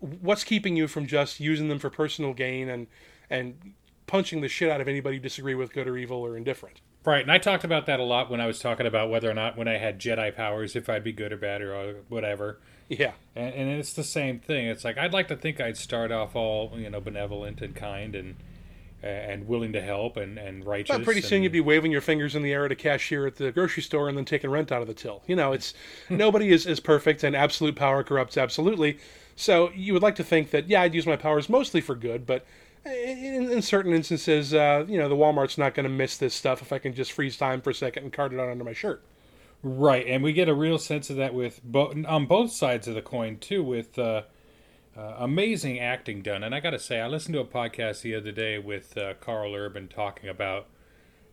What's keeping you from just using them for personal gain and and punching the shit out of anybody you disagree with, good or evil or indifferent? Right, and I talked about that a lot when I was talking about whether or not when I had Jedi powers, if I'd be good or bad or uh, whatever. Yeah. And, and it's the same thing. It's like I'd like to think I'd start off all you know benevolent and kind and and willing to help and and righteous. But pretty soon and- you'd be waving your fingers in the air at a cashier at the grocery store and then taking rent out of the till. You know, it's nobody is, is perfect and absolute power corrupts absolutely. So you would like to think that yeah, I'd use my powers mostly for good, but in, in certain instances, uh, you know, the Walmart's not going to miss this stuff if I can just freeze time for a second and cart it out under my shirt. Right, and we get a real sense of that with bo- on both sides of the coin too, with uh, uh, amazing acting done. And I got to say, I listened to a podcast the other day with uh, Karl Urban talking about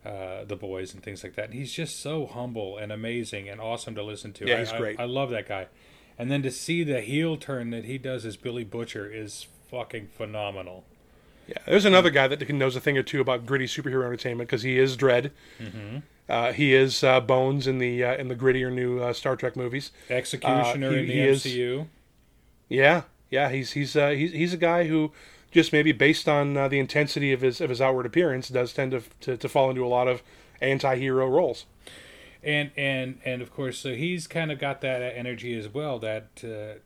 uh, the boys and things like that. And he's just so humble and amazing and awesome to listen to. Yeah, I- he's I, great. I love that guy. And then to see the heel turn that he does as Billy Butcher is fucking phenomenal. Yeah, there's another guy that knows a thing or two about gritty superhero entertainment because he is Dread. Mm-hmm. Uh, he is uh, Bones in the uh, in the grittier new uh, Star Trek movies. Executioner he- in the he is- MCU. Yeah, yeah, he's he's uh, he's he's a guy who just maybe based on uh, the intensity of his of his outward appearance does tend to to, to fall into a lot of anti-hero roles. and and and of course so he's kind of got that energy as well that uh,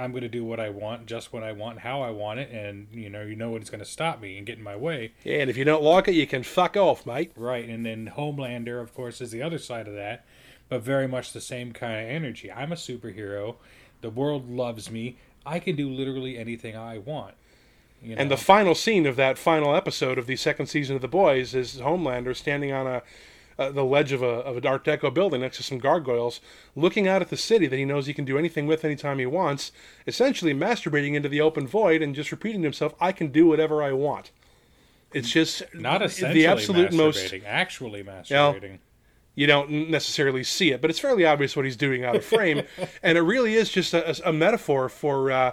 i'm going to do what i want just what i want how i want it and you know you know what's going to stop me and get in my way Yeah, and if you don't like it, you can fuck off, mate. right and then homelander of course is the other side of that but very much the same kind of energy i'm a superhero the world loves me i can do literally anything i want you know? And the final scene of that final episode of the second season of The Boys is Homelander standing on a uh, the ledge of a of a Art Deco building next to some gargoyles, looking out at the city that he knows he can do anything with anytime he wants, essentially masturbating into the open void and just repeating to himself, "I can do whatever I want." It's just not the essentially absolute most. masturbating, actually masturbating You don't necessarily see it, but it's fairly obvious what he's doing out of frame, and it really is just a, a metaphor for uh,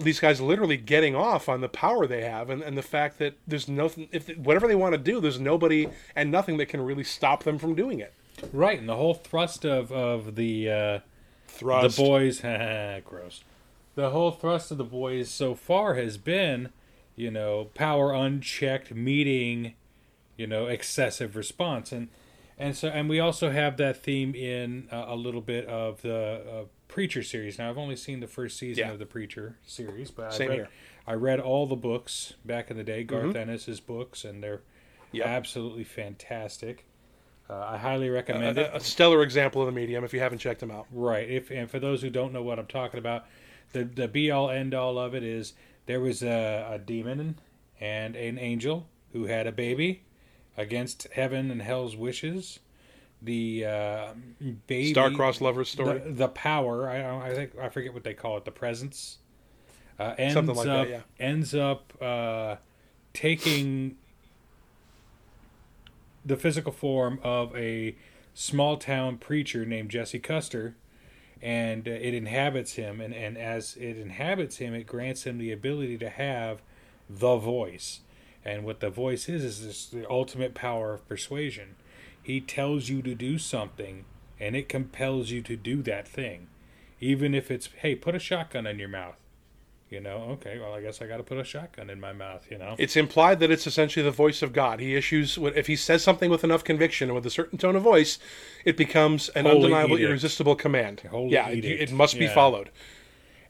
these guys literally getting off on the power they have, and, and the fact that there's nothing. If whatever they want to do, there's nobody and nothing that can really stop them from doing it. right and the whole thrust of of the uh Thrust. the boys gross the whole thrust of the boys so far has been you know power unchecked meeting you know excessive response and and so and we also have that theme in uh, a little bit of the uh, preacher series now i've only seen the first season Yeah. of the preacher series but Same I read, here. i read all the books back in the day garth ennis's books and they're Yep. absolutely fantastic uh, i highly recommend it a stellar example of the medium if you haven't checked them out. Right. If and for those who don't know what I'm talking about, the the be all end all of it is there was a, a demon and an angel who had a baby against heaven and hell's wishes. The uh, baby Star-crossed lovers story. The, the power. I I think I forget what they call it. The presence. Uh, ends Something like that, up yeah. ends up uh, taking the physical form of a small town preacher named Jesse Custer, and uh, it inhabits him. And, and as it inhabits him, it grants him the ability to have the voice. And what the voice is, is this, the ultimate power of persuasion. He tells you to do something, and it compels you to do that thing. Even if it's, hey, put a shotgun in your mouth. You know, okay, well, I guess I got to put a shotgun in my mouth. You know, It's implied that it's essentially the voice of God. He issues if he says something with enough conviction and with a certain tone of voice, it becomes an Holy undeniable, edict. irresistible command. Holy yeah, it, it must be Yeah. followed.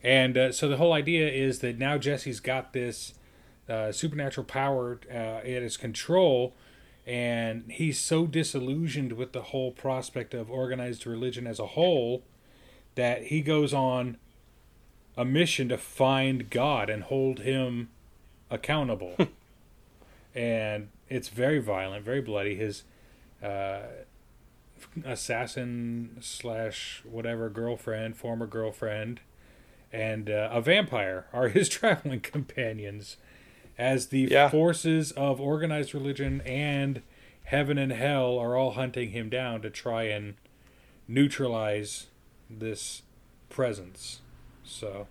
And uh, so the whole idea is that now Jesse's got this uh, supernatural power uh, at his control, and he's so disillusioned with the whole prospect of organized religion as a whole that he goes on a mission to find God and hold him accountable. and it's very violent, very bloody. His uh, assassin slash whatever girlfriend, former girlfriend, and uh, a vampire are his traveling companions as the Yeah. forces of organized religion and heaven and hell are all hunting him down to try and neutralize this presence. So,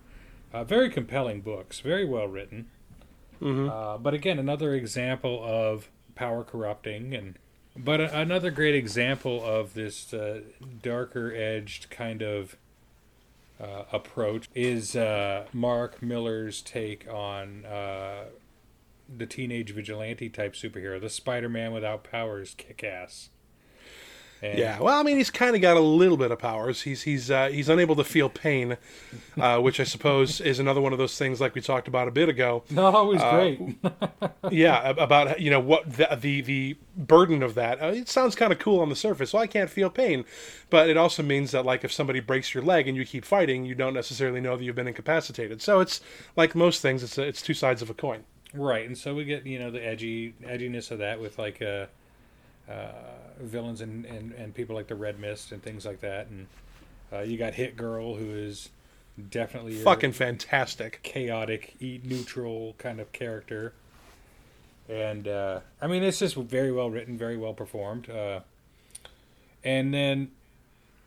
uh, very compelling books, very well written. Uh, but again, another example of power corrupting, and but a, another great example of this uh, darker edged kind of uh, approach is uh, Mark Millar's take on uh, the teenage vigilante type superhero, the Spider-Man without powers, kick-ass. And Yeah, well, I mean, he's kind of got a little bit of powers. He's he's uh, he's unable to feel pain, uh, which I suppose is another one of those things like we talked about a bit ago. not always great. yeah, about you know what the the, the burden of that. Uh, it sounds kind of cool on the surface. Well, I can't feel pain, but it also means that like if somebody breaks your leg and you keep fighting, you don't necessarily know that you've been incapacitated. So it's like most things, it's it's two sides of a coin. Right, and so we get you know the edgy edginess of that with like uh, uh, villains and, and and people like the Red Mist and things like that, and uh, you got Hit Girl who is definitely Fucking fantastic. chaotic, e- neutral kind of character, and uh, I mean it's just very well written, very well performed, uh, and then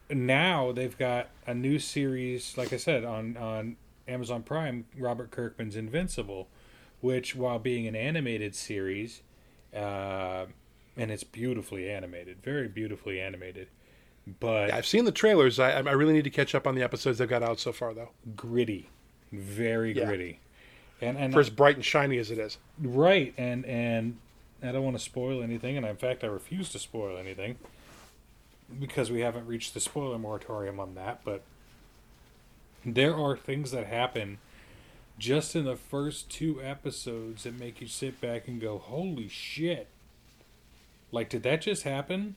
now they've got a new series, like I said on on Amazon Prime, Robert Kirkman's Invincible, which while being an animated series, uh, and it's beautifully animated, very beautifully animated, but I've seen the trailers. I I really need to catch up on the episodes they've got out so far, though. gritty, very Yeah. gritty, and and For as bright and shiny as it is. Right, and and I don't want to spoil anything, and in fact, I refuse to spoil anything because we haven't reached the spoiler moratorium on that. But there are things that happen just in the first two episodes that make you sit back and go, "Holy shit!" Like, did that just happen?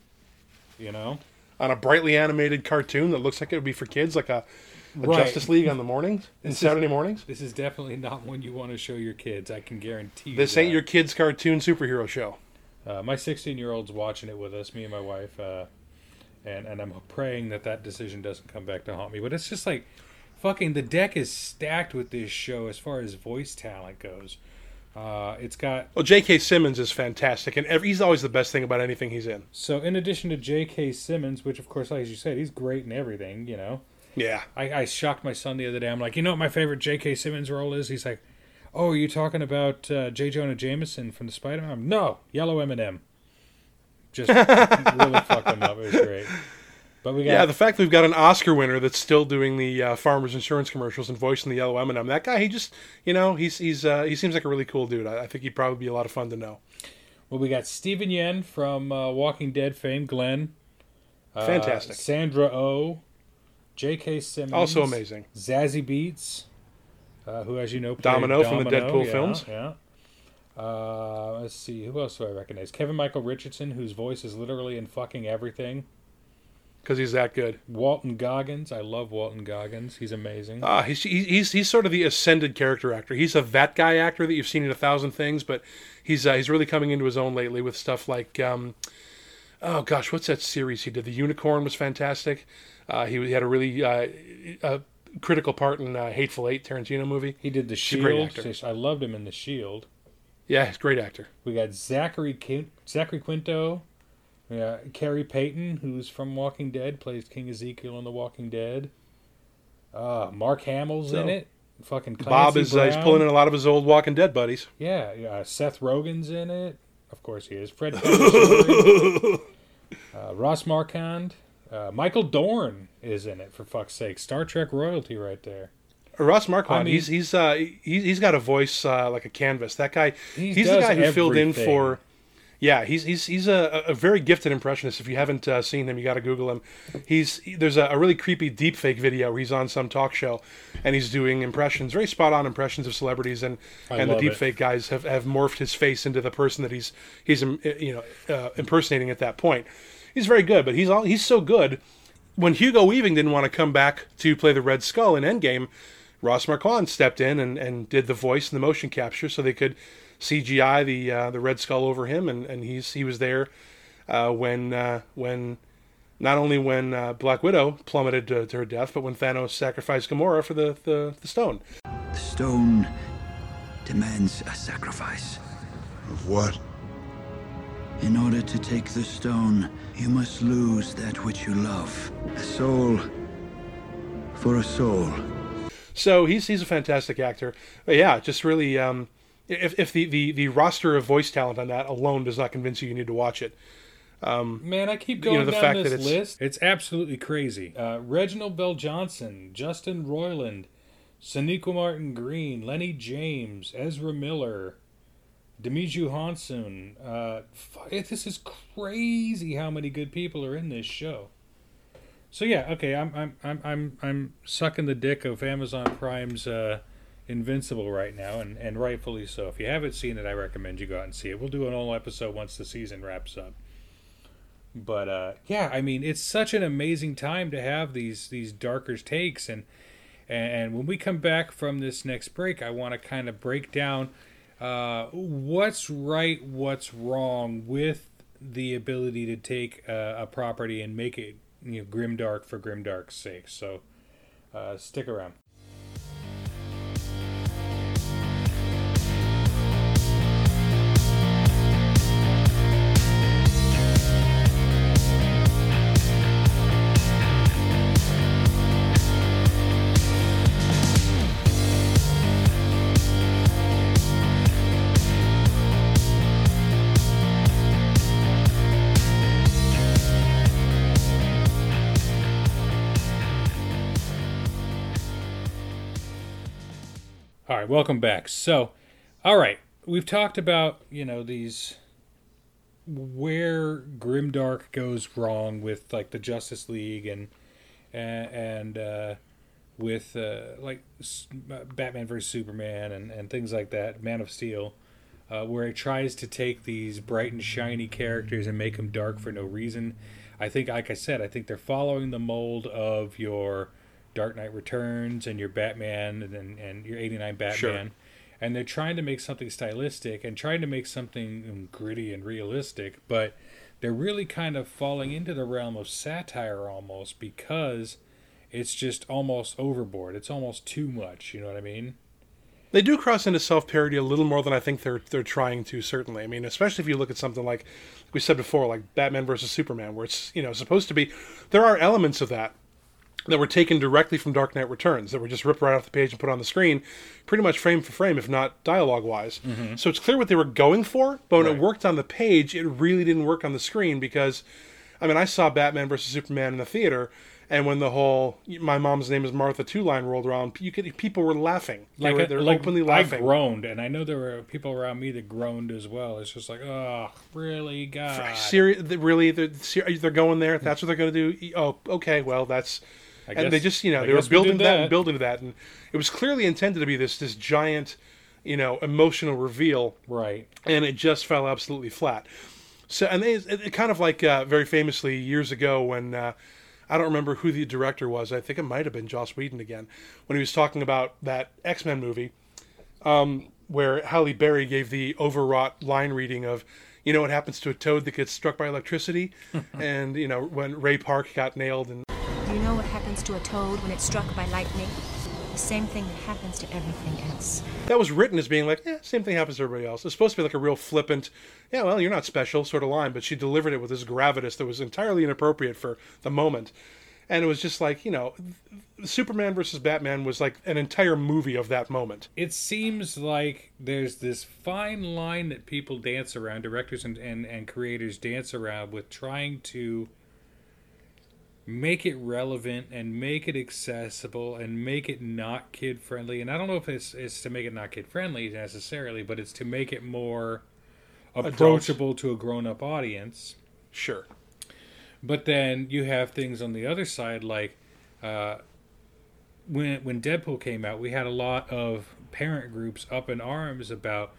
You know? On a brightly animated cartoon that looks like it would be for kids, like a, a Right. Justice League on the mornings, and This is- Saturday mornings. This is definitely not one you want to show your kids. I can guarantee. you This ain't that. your kid's cartoon superhero show. Uh, my 16 year old's watching it with us, me and my wife, uh, and and I'm praying that that decision doesn't come back to haunt me. But it's just like, fucking, the deck is stacked with this show as far as voice talent goes. Uh, it's got Well, J.K. Simmons is fantastic, and every, he's always the best thing about anything he's in. so in addition to J.K. Simmons, which of course, like you said, he's great in everything. You know, Yeah. I, I shocked my son the other day. I'm like, you know what my favorite J.K. Simmons role is? He's like, oh, are you talking about uh, J. Jonah Jameson from the Spider Man? No, Yellow M&M. Just really fucked him up. It was great. But we got Yeah, the fact that we've got an Oscar winner that's still doing the uh, Farmers Insurance commercials and voicing the yellow M&M. That guy, he just, you know, he's he's uh, he seems like a really cool dude. I, I think he'd probably be a lot of fun to know. Well, we got Steven Yeun from uh, Walking Dead fame, Glenn. Uh, Fantastic. Sandra O. J.K. Simmons. Also amazing. Zazie Beetz, uh, who, as you know, played Domino from the Deadpool yeah, films. Yeah. Uh, let's see. Who else do I recognize? Kevin Michael Richardson, whose voice is literally in fucking everything. Because he's that good. Walton Goggins. I love Walton Goggins. He's amazing. Uh, he's, he's he's sort of the ascended character actor. He's a that guy actor that you've seen in a thousand things, but he's uh, he's really coming into his own lately with stuff like, um, oh gosh, what's that series he did? The Unicorn was fantastic. Uh, he, he had a really uh, a critical part in uh, Hateful Eight, Tarantino movie. he did The a great Shield. actor. I loved him in The Shield. Yeah, he's a great actor. We got Zachary Zachary Quinto, yeah, Khary Payton, who's from Walking Dead, plays King Ezekiel in The Walking Dead. Uh, Mark Hamill's in it. Fucking Clancy Bob is uh, he's pulling in a lot of his old Walking Dead buddies. Yeah, yeah. Seth Rogen's in it. Of course he is. Fred uh, Ross Marquand. Uh, Michael Dorn is in it, for fuck's sake. Star Trek royalty right there. Ross Marquand, I mean- he's he's uh, he, he's got a voice uh, like a canvas. That guy, He he's the guy who filled in for. Yeah, he's he's he's a, a very gifted impressionist. If you haven't uh, seen him, you got to Google him. He's there's a, a really creepy deepfake video where he's on some talk show, and he's doing impressions, very spot on impressions of celebrities, and I and the deepfake guys have, have morphed his face into the person that he's he's you know uh, impersonating at that point. He's very good, but he's all he's so good. When Hugo Weaving didn't want to come back to play the Red Skull in Endgame, Ross Marquand stepped in and, and did the voice and the motion capture so they could CGI the uh, the Red Skull over him, and, and he's he was there uh, when uh, when not only when uh, Black Widow plummeted to, to her death, but when Thanos sacrificed Gamora for the, the, the stone. The stone demands a sacrifice. Of what? In order to take the stone, you must lose that which you love. A soul for a soul. So he's he's a fantastic actor. But yeah, just really um, if if the, the, the roster of voice talent on that alone does not convince you, you need to watch it. Man, I keep You going know, the down fact this that it's- list. It's absolutely crazy. Uh, Reginald VelJohnson, Justin Roiland, Sonequa Martin Green, Lenny James, Ezra Miller, Djimon Hounsou. Uh, fu- this is crazy how many good people are in this show. So yeah, okay, I'm I'm I'm I'm I'm sucking the dick of Amazon Prime's uh, Invincible right now, and and rightfully so. If you haven't seen it, I recommend you go out and see it. We'll do an whole episode once the season wraps up but uh, yeah, I mean, it's such an amazing time to have these these darker takes, and and when we come back from this next break, I want to kind of break down uh, what's right, what's wrong with the ability to take uh, a property and make it you know grimdark for grimdark's sake. So uh, stick around. Welcome back. So, all right, we've talked about you know these where grimdark goes wrong with like the Justice League and and, uh, with uh, like S- Batman vs Superman and and things like that, Man of Steel, uh, where it tries to take these bright and shiny characters and make them dark for no reason. I think, like I said, I think they're following the mold of your Dark Knight Returns and your Batman and and, and your '89 Batman Sure. and they're trying to make something stylistic and trying to make something gritty and realistic, but they're really kind of falling into the realm of satire almost because it's just almost overboard. It's almost too much. You know what I mean? They do cross into self parody a little more than I think they're they're trying to. Certainly, I mean, especially if you look at something like we said before, like Batman versus Superman, where it's you know supposed to be. There are elements of that that were taken directly from Dark Knight Returns that were just ripped right off the page and put on the screen, pretty much frame for frame, if not dialogue wise. Mm-hmm. So it's clear what they were going for, but when Right. it worked on the page, it really didn't work on the screen because, I mean, I saw Batman versus Superman in the theater. And when the whole "my mom's name is Martha" two line rolled around, you could people were laughing. They Like, were, they're like openly I laughing. groaned, and I know there were people around me that groaned as well. It's just like, oh, really, God. Seri- really, they're, they're going there. That's what they're going to do. Oh, okay. Well, that's. I and they just, you know, I they were guess we building that. that. and building to that, and it was clearly intended to be this this giant, you know, emotional reveal, right. and it just fell absolutely flat. So, and they, it, it kind of like uh, very famously years ago when uh, I don't remember who the director was. I think it might have been Joss Whedon again when he was talking about that X Men movie um, where Halle Berry gave the overwrought line reading of, you know, what happens to a toad that gets struck by electricity, and you know when Ray Park got nailed, and you know what happens to a toad when it's struck by lightning? The same thing that happens to everything else. that was written as being like, yeah, same thing happens to everybody else. It's supposed to be like a real flippant, yeah, well, you're not special sort of line, but she delivered it with this gravitas that was entirely inappropriate for the moment. And it was just like, you know, Superman versus Batman was like an entire movie of that moment. it seems like there's this fine line that people dance around, directors and, and, and creators dance around with trying to make it relevant and make it accessible and make it not kid friendly. And I don't know if it's, it's to make it not kid friendly necessarily, but it's to make it more approachable to a grown up audience. Sure. But then you have things on the other side, like uh, when when Deadpool came out, we had a lot of parent groups up in arms about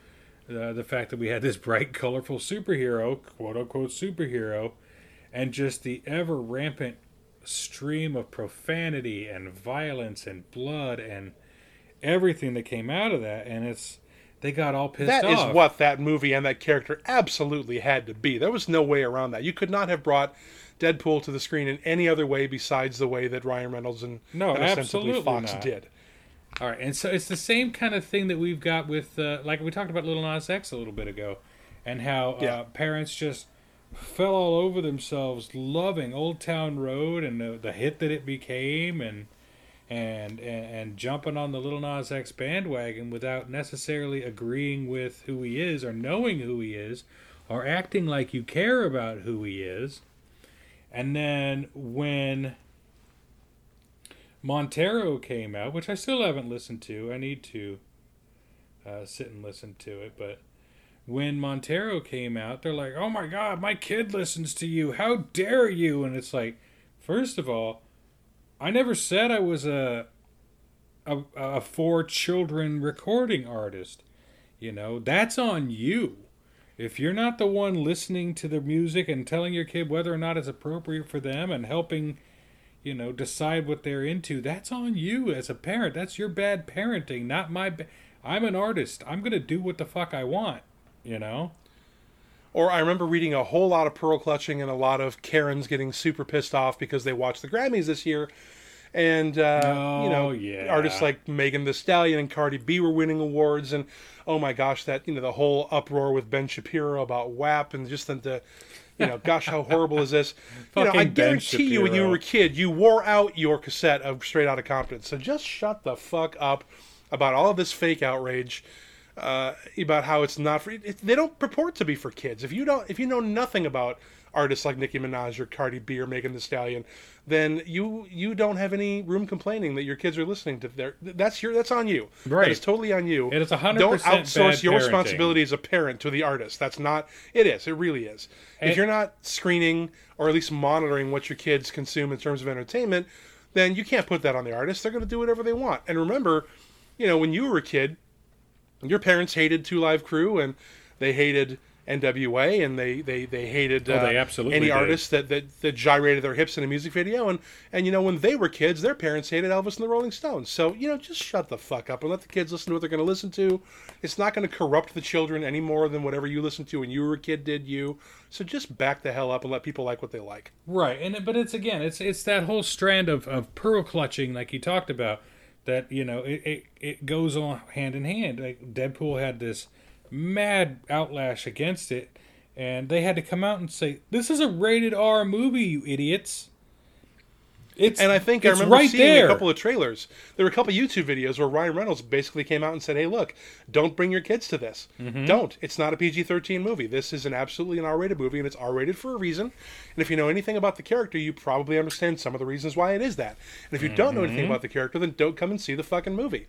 uh, the fact that we had this bright, colorful superhero, quote unquote superhero, and just the ever rampant stream of profanity and violence and blood and everything that came out of that. And it's they got all pissed That off. That is what that movie and that character absolutely had to be. There was no way around that. You could not have brought Deadpool to the screen in any other way besides the way that Ryan Reynolds and, No, and absolutely Fox not. did. All right, and so it's the same kind of thing that we've got with, uh, like we talked about Little Nas X a little bit ago, and how Yeah. uh, parents just fell all over themselves loving Old Town Road and the, the hit that it became, and, and and and jumping on the Little Nas X bandwagon without necessarily agreeing with who he is or knowing who he is, or acting like you care about who he is, and then when Montero came out, which I still haven't listened to. I need to uh, sit and listen to it. But when Montero came out, they're like, "Oh my God, my kid listens to you! How dare you!" And it's like, first of all, I never said I was a a, a for children recording artist. You know, that's on you. If you're not the one listening to the music and telling your kid whether or not it's appropriate for them and helping you know, decide what they're into. That's on you as a parent. That's your bad parenting, not my. Ba- I'm an artist. I'm gonna do what the fuck I want. You know. Or I remember reading a whole lot of pearl clutching and a lot of Karens getting super pissed off because they watched the Grammys this year. And, uh, you know, Oh, yeah. artists like Megan Thee Stallion and Cardi B were winning awards. And, oh my gosh, that, you know, the whole uproar with Ben Shapiro about WAP and just the, the you know, gosh, how horrible is this? You know, I guarantee you when you were a kid, you wore out your cassette of Straight Outta Compton. So just shut the fuck up about all of this fake outrage uh, about how it's not for. It, they don't purport to be for kids. If you don't, if you know nothing about artists like Nicki Minaj or Cardi B or Megan Thee Stallion, then you you don't have any room complaining that your kids are listening to their. That's your that's on you. Right. Is totally on you. And It is a 100% Don't outsource your parenting. responsibility as a parent to the artist. That's not. It is. It really is. And- if you're not screening or at least monitoring what your kids consume in terms of entertainment, then you can't put that on the artist. They're going to do whatever they want. And remember, you know, when you were a kid, your parents hated Two Live Crew and they hated NWA and they they they hated Oh, they uh, absolutely any did. artist that, that that gyrated their hips in a music video. And and you know when they were kids their parents hated Elvis and the Rolling Stones. So you know just shut the fuck up and let the kids listen to what they're going to listen to. It's not going to corrupt the children any more than whatever you listened to when you were a kid did you. So just back the hell up and let people like what they like. Right, and but it's again, it's it's that whole strand of, of pearl clutching, like you talked about, that you know it, it it goes on hand in hand. Like Deadpool had this mad outlash against it, and they had to come out and say, "This is a rated R movie, you idiots." It's And I think I remember right seeing there. a couple of trailers. There were a couple of YouTube videos where Ryan Reynolds basically came out and said, "Hey, look, don't bring your kids to this. Mm-hmm. Don't. It's not a PG-13 movie. This is an absolutely an R-rated movie, and it's R-rated for a reason. And if you know anything about the character, you probably understand some of the reasons why it is that. And if you don't know anything about the character, then don't come and see the fucking movie.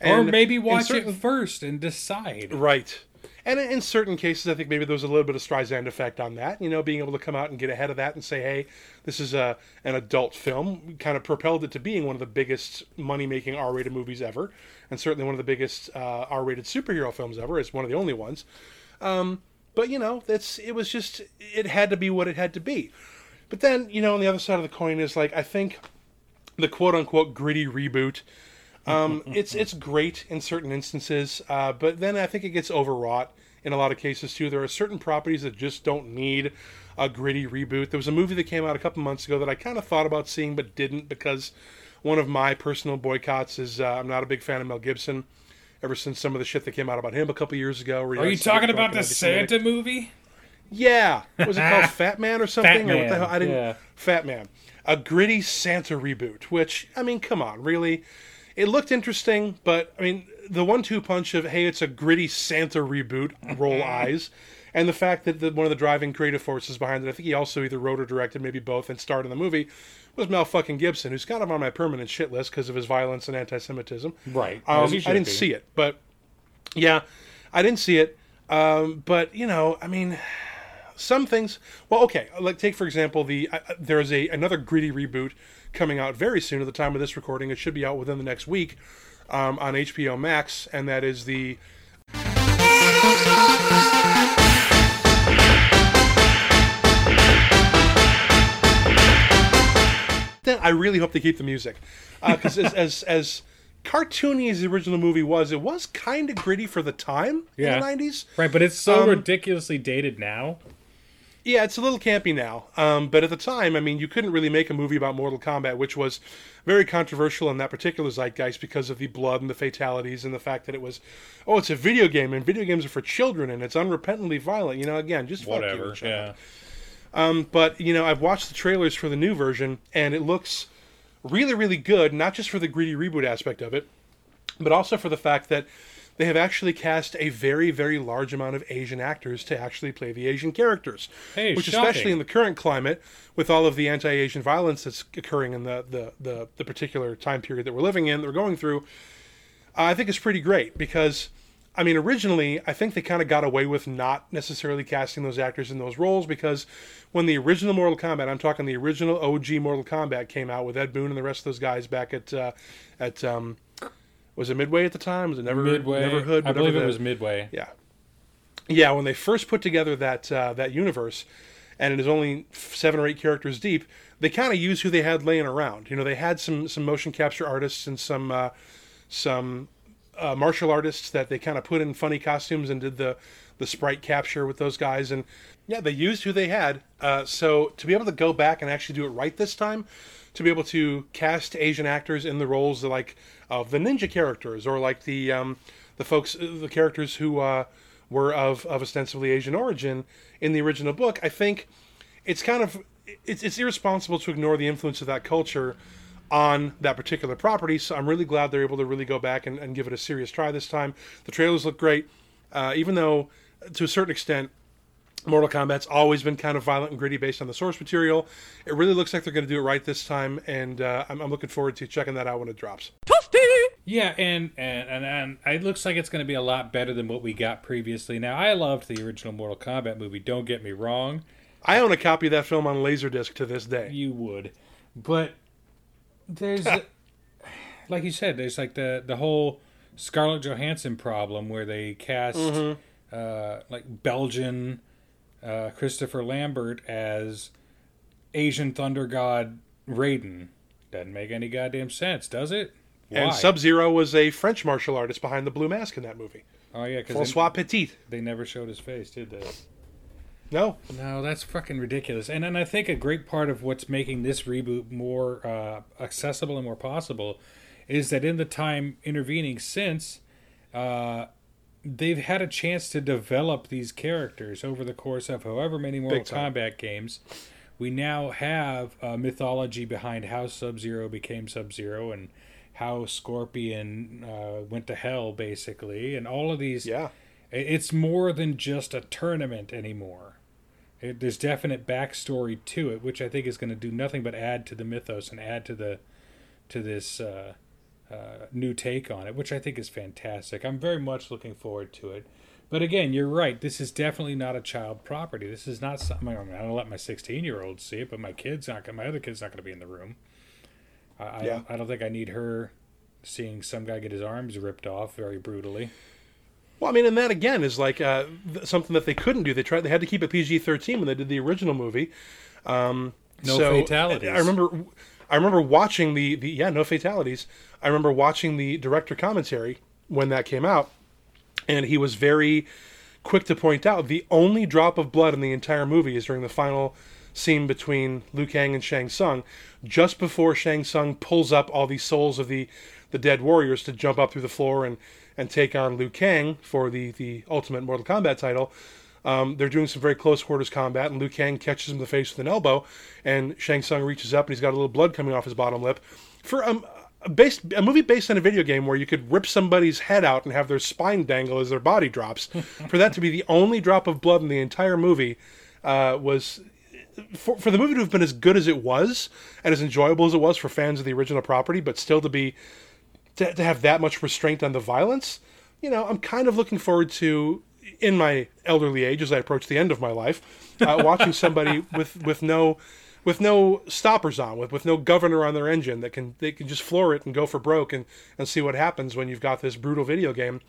Mm-hmm. or maybe watch certain- it first and decide. Right. And in certain cases, I think maybe there was a little bit of Streisand effect on that. You know, being able to come out and get ahead of that and say, "Hey, this is a an adult film," kind of propelled it to being one of the biggest money-making R-rated movies ever, and certainly one of the biggest uh, R-rated superhero films ever. It's one of the only ones. Um, but you know, it was just it had to be what it had to be. But then, you know, on the other side of the coin is like I think the quote-unquote gritty reboot um, it's it's great in certain instances, uh, but then I think it gets overwrought in a lot of cases too. There are certain properties that just don't need a gritty reboot. There was a movie that came out a couple months ago that I kind of thought about seeing but didn't because one of my personal boycotts is uh, I'm not a big fan of Mel Gibson. Ever since some of the shit that came out about him a couple years ago. Are you likes to get talking about the. Santa movie? Yeah, was it called Fat Man or something? or what the hell? I didn't. yeah. Fat Man, a gritty Santa reboot. Which I mean, come on, really? It looked interesting, but I mean, the one-two punch of hey, it's a gritty Santa reboot, roll eyes, and the fact that the, one of the driving creative forces behind it, I think he also either wrote or directed, maybe both, and starred in the movie, was Mel fucking Gibson, who's kind of on my permanent shit list because of his violence and anti-Semitism. Right. Um, I didn't be. see it, but yeah, I didn't see it. Um, but you know, I mean, some things. Well, okay. Like take for example the uh, uh, there is a another gritty reboot coming out very soon. At the time of this recording, it should be out within the next week um, on HBO Max, and that is the. Then I really hope they keep the music because as, as as cartoony as the original movie was, it was kind of gritty for the time Yeah. in the nineties. Right, but it's so Um, ridiculously dated now. Yeah, it's a little campy now. Um, but at the time, I mean, you couldn't really make a movie about Mortal Kombat, which was very controversial in that particular zeitgeist because of the blood and the fatalities and the fact that it was, oh, it's a video game and video games are for children and it's unrepentantly violent. You know, again, just Whatever. Yeah. Um, but you know, I've watched the trailers for the new version, and it looks really, really good. Not just for the greedy reboot aspect of it, but also for the fact that they have actually cast a very, very large amount of Asian actors to actually play the Asian characters. Hey, which, shocking. especially in the current climate, with all of the anti-Asian violence that's occurring in the the, the, the particular time period that we're living in, that we're going through, I think is pretty great because. I mean, originally, I think they kind of got away with not necessarily casting those actors in those roles because when the original Mortal Kombat, I'm talking the original OG Mortal Kombat, came out with Ed Boon and the rest of those guys back at uh, at um, was it Midway at the time? Was it Never Midway. Neverhood? I believe it the- was Midway. Yeah, yeah. When they first put together that uh, that universe, and it is only seven or eight characters deep, they kind of used who they had laying around. You know, they had some some motion capture artists and some uh, some uh, martial artists that they kind of put in funny costumes and did the the sprite capture with those guys and yeah they used who they had uh, so to be able to go back and actually do it right this time to be able to cast asian actors in the roles like of the ninja characters or like the um, the folks the characters who uh, were of of ostensibly asian origin in the original book i think it's kind of it's, it's irresponsible to ignore the influence of that culture on that particular property. So I'm really glad they're able to really go back and, and give it a serious try this time. The trailers look great, uh, even though to a certain extent. Mortal Kombat's always been kind of violent and gritty based on the source material. It really looks like they're going to do it right this time, and uh, I'm, I'm looking forward to checking that out when it drops. Yeah, and and and, and it looks like it's going to be a lot better than what we got previously. Now, I loved the original Mortal Kombat movie. Don't get me wrong. I own a copy of that film on Laserdisc to this day. You would, but there's, like you said, there's like the the whole Scarlett Johansson problem where they cast Mhm. uh, like Belgian uh, Christopher Lambert as Asian Thunder God Raiden. Doesn't make any goddamn sense, does it? Why? And Sub Zero was a French martial artist behind the blue mask in that movie. Oh yeah, because Francois Petit. They never showed his face, did they? No. No, that's fucking ridiculous. And and I think a great part of what's making this reboot more uh, accessible and more possible is that in the time intervening since, uh, they've had a chance to develop these characters over the course of however many Mortal. Kombat games. We now have a mythology behind how Sub Zero became Sub Zero and how Scorpion uh, went to hell, basically, and all of these. Yeah. It's more than just a tournament anymore. It, there's definite backstory to it, which I think is going to do nothing but add to the mythos and add to the to this uh, uh, new take on it, which I think is fantastic. I'm very much looking forward to it. But again, you're right. This is definitely not a child property. This is not something. I mean, going don't let my 16 year old see it, but my kid's not. My other kid's not going to be in the room. I, I, Yeah. don't, I don't think I need her seeing some guy get his arms ripped off very brutally. Well, I mean, and that again is like uh, th- something that they couldn't do. They tried; they had to keep it PG thirteen when they did the original movie. Um, No so- fatalities. I remember, I remember watching the the yeah, no fatalities. I remember watching the director commentary when that came out, and he was very quick to point out the only drop of blood in the entire movie is during the final scene between Liu Kang and Shang Tsung, just before Shang Tsung pulls up all these souls of the the dead warriors to jump up through the floor and and take on Liu Kang for the the ultimate Mortal Kombat title. Um, they're doing some very close quarters combat, and Liu Kang catches him in the face with an elbow, and Shang Tsung reaches up and he's got a little blood coming off his bottom lip. For um, based a movie based on a video game where you could rip somebody's head out and have their spine dangle as their body drops. for that to be the only drop of blood in the entire movie uh, was for, for the movie to have been as good as it was and as enjoyable as it was for fans of the original property, but still to be to, to have that much restraint on the violence. You know, I'm kind of looking forward to in my elderly age as I approach the end of my life, uh, watching somebody with with no with no stoppers on, with with no governor on their engine that can they can just floor it and go for broke and and see what happens when you've got this brutal video game.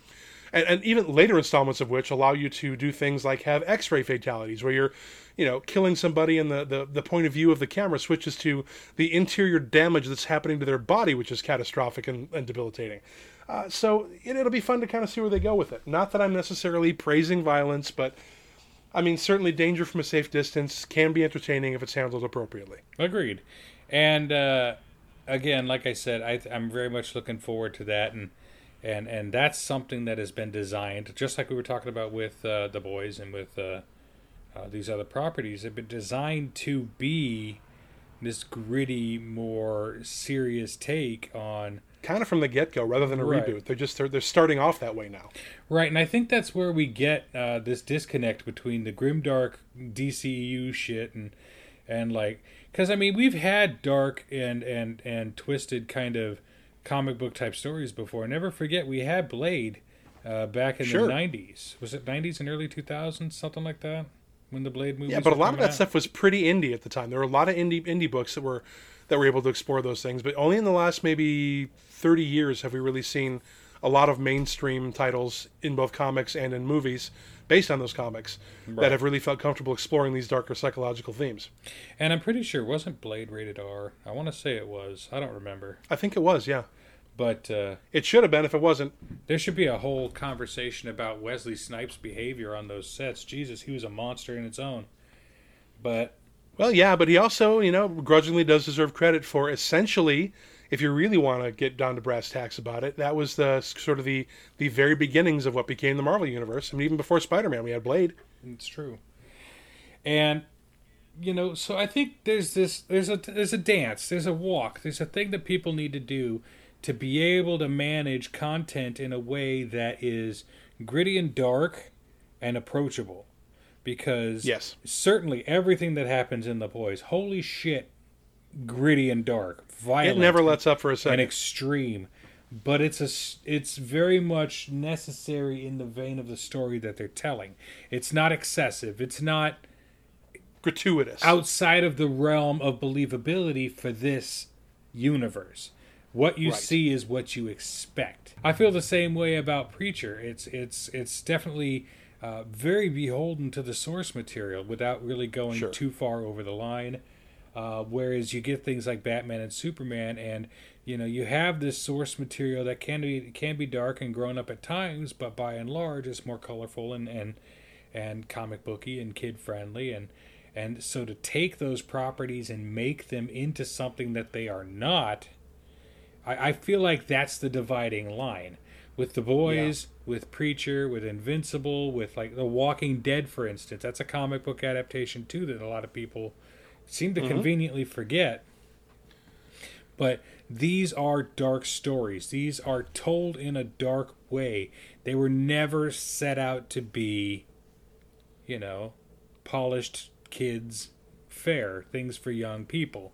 And, and even later installments of which allow you to do things like have X-ray fatalities, where you're, you know, killing somebody and the, the, the point of view of the camera switches to the interior damage that's happening to their body, which is catastrophic and, and debilitating. Uh, so it, it'll be fun to kind of see where they go with it. Not that I'm necessarily praising violence, but I mean, certainly danger from a safe distance can be entertaining if it's handled appropriately. Agreed. And uh, again, like I said, I, I'm very much looking forward to that, and and and that's something that has been designed, just like we were talking about with uh, the boys and with uh, uh, these other properties, have been designed to be this gritty, more serious take on kind of from the get go rather than a Right. reboot. They're just they're, they're starting off that way now. Right, and I think that's where we get uh, this disconnect between the grimdark DCU shit and and like because I mean we've had dark and and and twisted kind of comic book type stories before. Never forget we had Blade uh, back in Sure. the '90s. Was it '90s and early 2000s, something like that, when the Blade movies? Yeah, but a lot of that out? stuff was pretty indie at the time. There were a lot of indie indie books that were that were able to explore those things, but only in the last maybe 30 years have we really seen a lot of mainstream titles in both comics and in movies based on those comics Right. that have really felt comfortable exploring these darker psychological themes. And I'm pretty sure it wasn't Blade rated R. I want to say it was. I don't remember. I think it was, yeah. But uh, It should have been if it wasn't. There should be a whole conversation about Wesley Snipes' behavior on those sets. Jesus, he was a monster in its own. But Well, yeah, but he also, you know, grudgingly does deserve credit for essentially, if you really want to get down to brass tacks about it, that was the sort of the the very beginnings of what became the Marvel universe. I mean, even before Spider-Man, we had Blade. it's true. And you know, so I think there's this there's a there's a dance, there's a walk, there's a thing that people need to do to be able to manage content in a way that is gritty and dark and approachable. Because Yes. certainly everything that happens in the boys, holy shit, gritty and dark, violent. It never lets up for a second. and extreme but it's a it's very much necessary in the vein of the story that they're telling it's not excessive it's not Gratuitous. outside of the realm of believability for this universe what you Right. see is what you expect i feel the same way about preacher it's it's it's definitely uh, very beholden to the source material without really going Sure. too far over the line uh, whereas you get things like Batman and Superman, and you know you have this source material that can be can be dark and grown up at times, but by and large it's more colorful and and and comic booky and kid friendly, and and so to take those properties and make them into something that they are not, I, I feel like that's the dividing line with the boys, with Preacher, with Invincible, with like The Walking Dead, for instance. That's a comic book adaptation too that a lot of people seem to Mhm. conveniently forget. But these are dark stories. These are told in a dark way. They were never set out to be, you know, polished kids fare things for young people.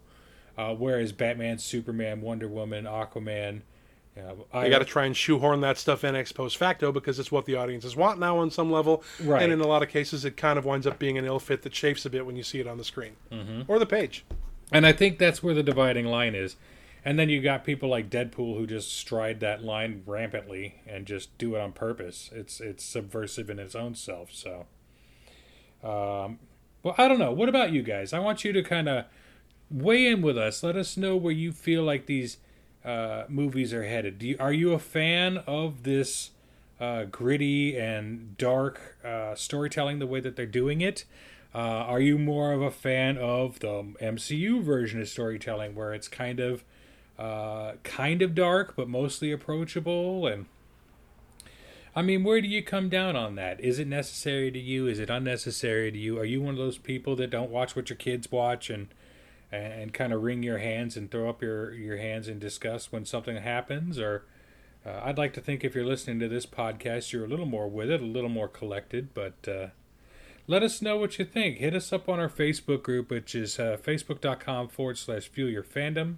Uh, whereas Batman, Superman, Wonder Woman, Aquaman, you I got to try and shoehorn that stuff in ex post facto because it's what the audiences want now on some level. Right. And in a lot of cases, it kind of winds up being an ill fit that chafes a bit when you see it on the screen Mhm. or the page. And I think that's where the dividing line is. And then you got people like Deadpool who just stride that line rampantly and just do it on purpose. It's it's subversive in its own self. So, um, well, I don't know. What about you guys? I want you to kind of weigh in with us. Let us know where you feel like these uh, movies are headed. Do you, are you a fan of this uh, gritty and dark uh, storytelling the way that they're doing it? Uh, are you more of a fan of the MCU version of storytelling, where it's kind of, uh, kind of dark but mostly approachable? And I mean, where do you come down on that? Is it necessary to you? Is it unnecessary to you? Are you one of those people that don't watch what your kids watch and and, kind of wring your hands and throw up your, your hands in disgust when something happens. Or uh, I'd like to think if you're listening to this podcast, you're a little more with it, a little more collected. But uh, let us know what you think. Hit us up on our Facebook group, which is uh, facebook.com forward slash fuel your fandom.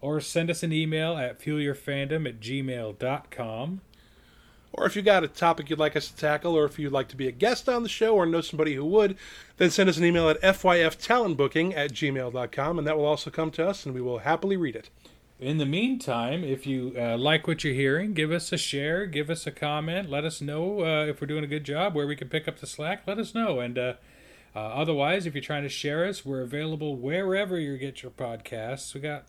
Or send us an email at fuelyourfandom at gmail.com. Or if you got a topic you'd like us to tackle, or if you'd like to be a guest on the show or know somebody who would, then send us an email at fyftalentbooking at gmail.com, and that will also come to us, and we will happily read it. In the meantime, if you uh, like what you're hearing, give us a share, give us a comment, let us know uh, if we're doing a good job, where we can pick up the slack, let us know. And uh, uh otherwise, if you're trying to share us, we're available wherever you get your podcasts. We got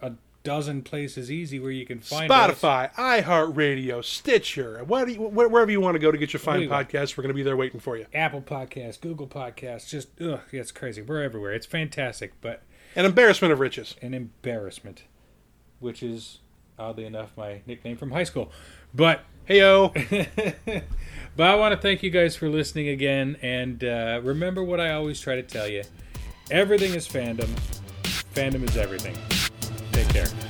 a dozen places easy where you can find Spotify, us. iHeartRadio, Stitcher, wherever you want to go to get your fine Anyway. podcasts. We're going to be there waiting for you. Apple Podcasts, Google Podcasts, just ugh, it's crazy. We're everywhere. It's fantastic, but An embarrassment of riches. an embarrassment, which is oddly enough my nickname from high school. But Heyo. but I want to thank you guys for listening again, and uh, remember what I always try to tell you: everything is fandom. Fandom is everything. Care.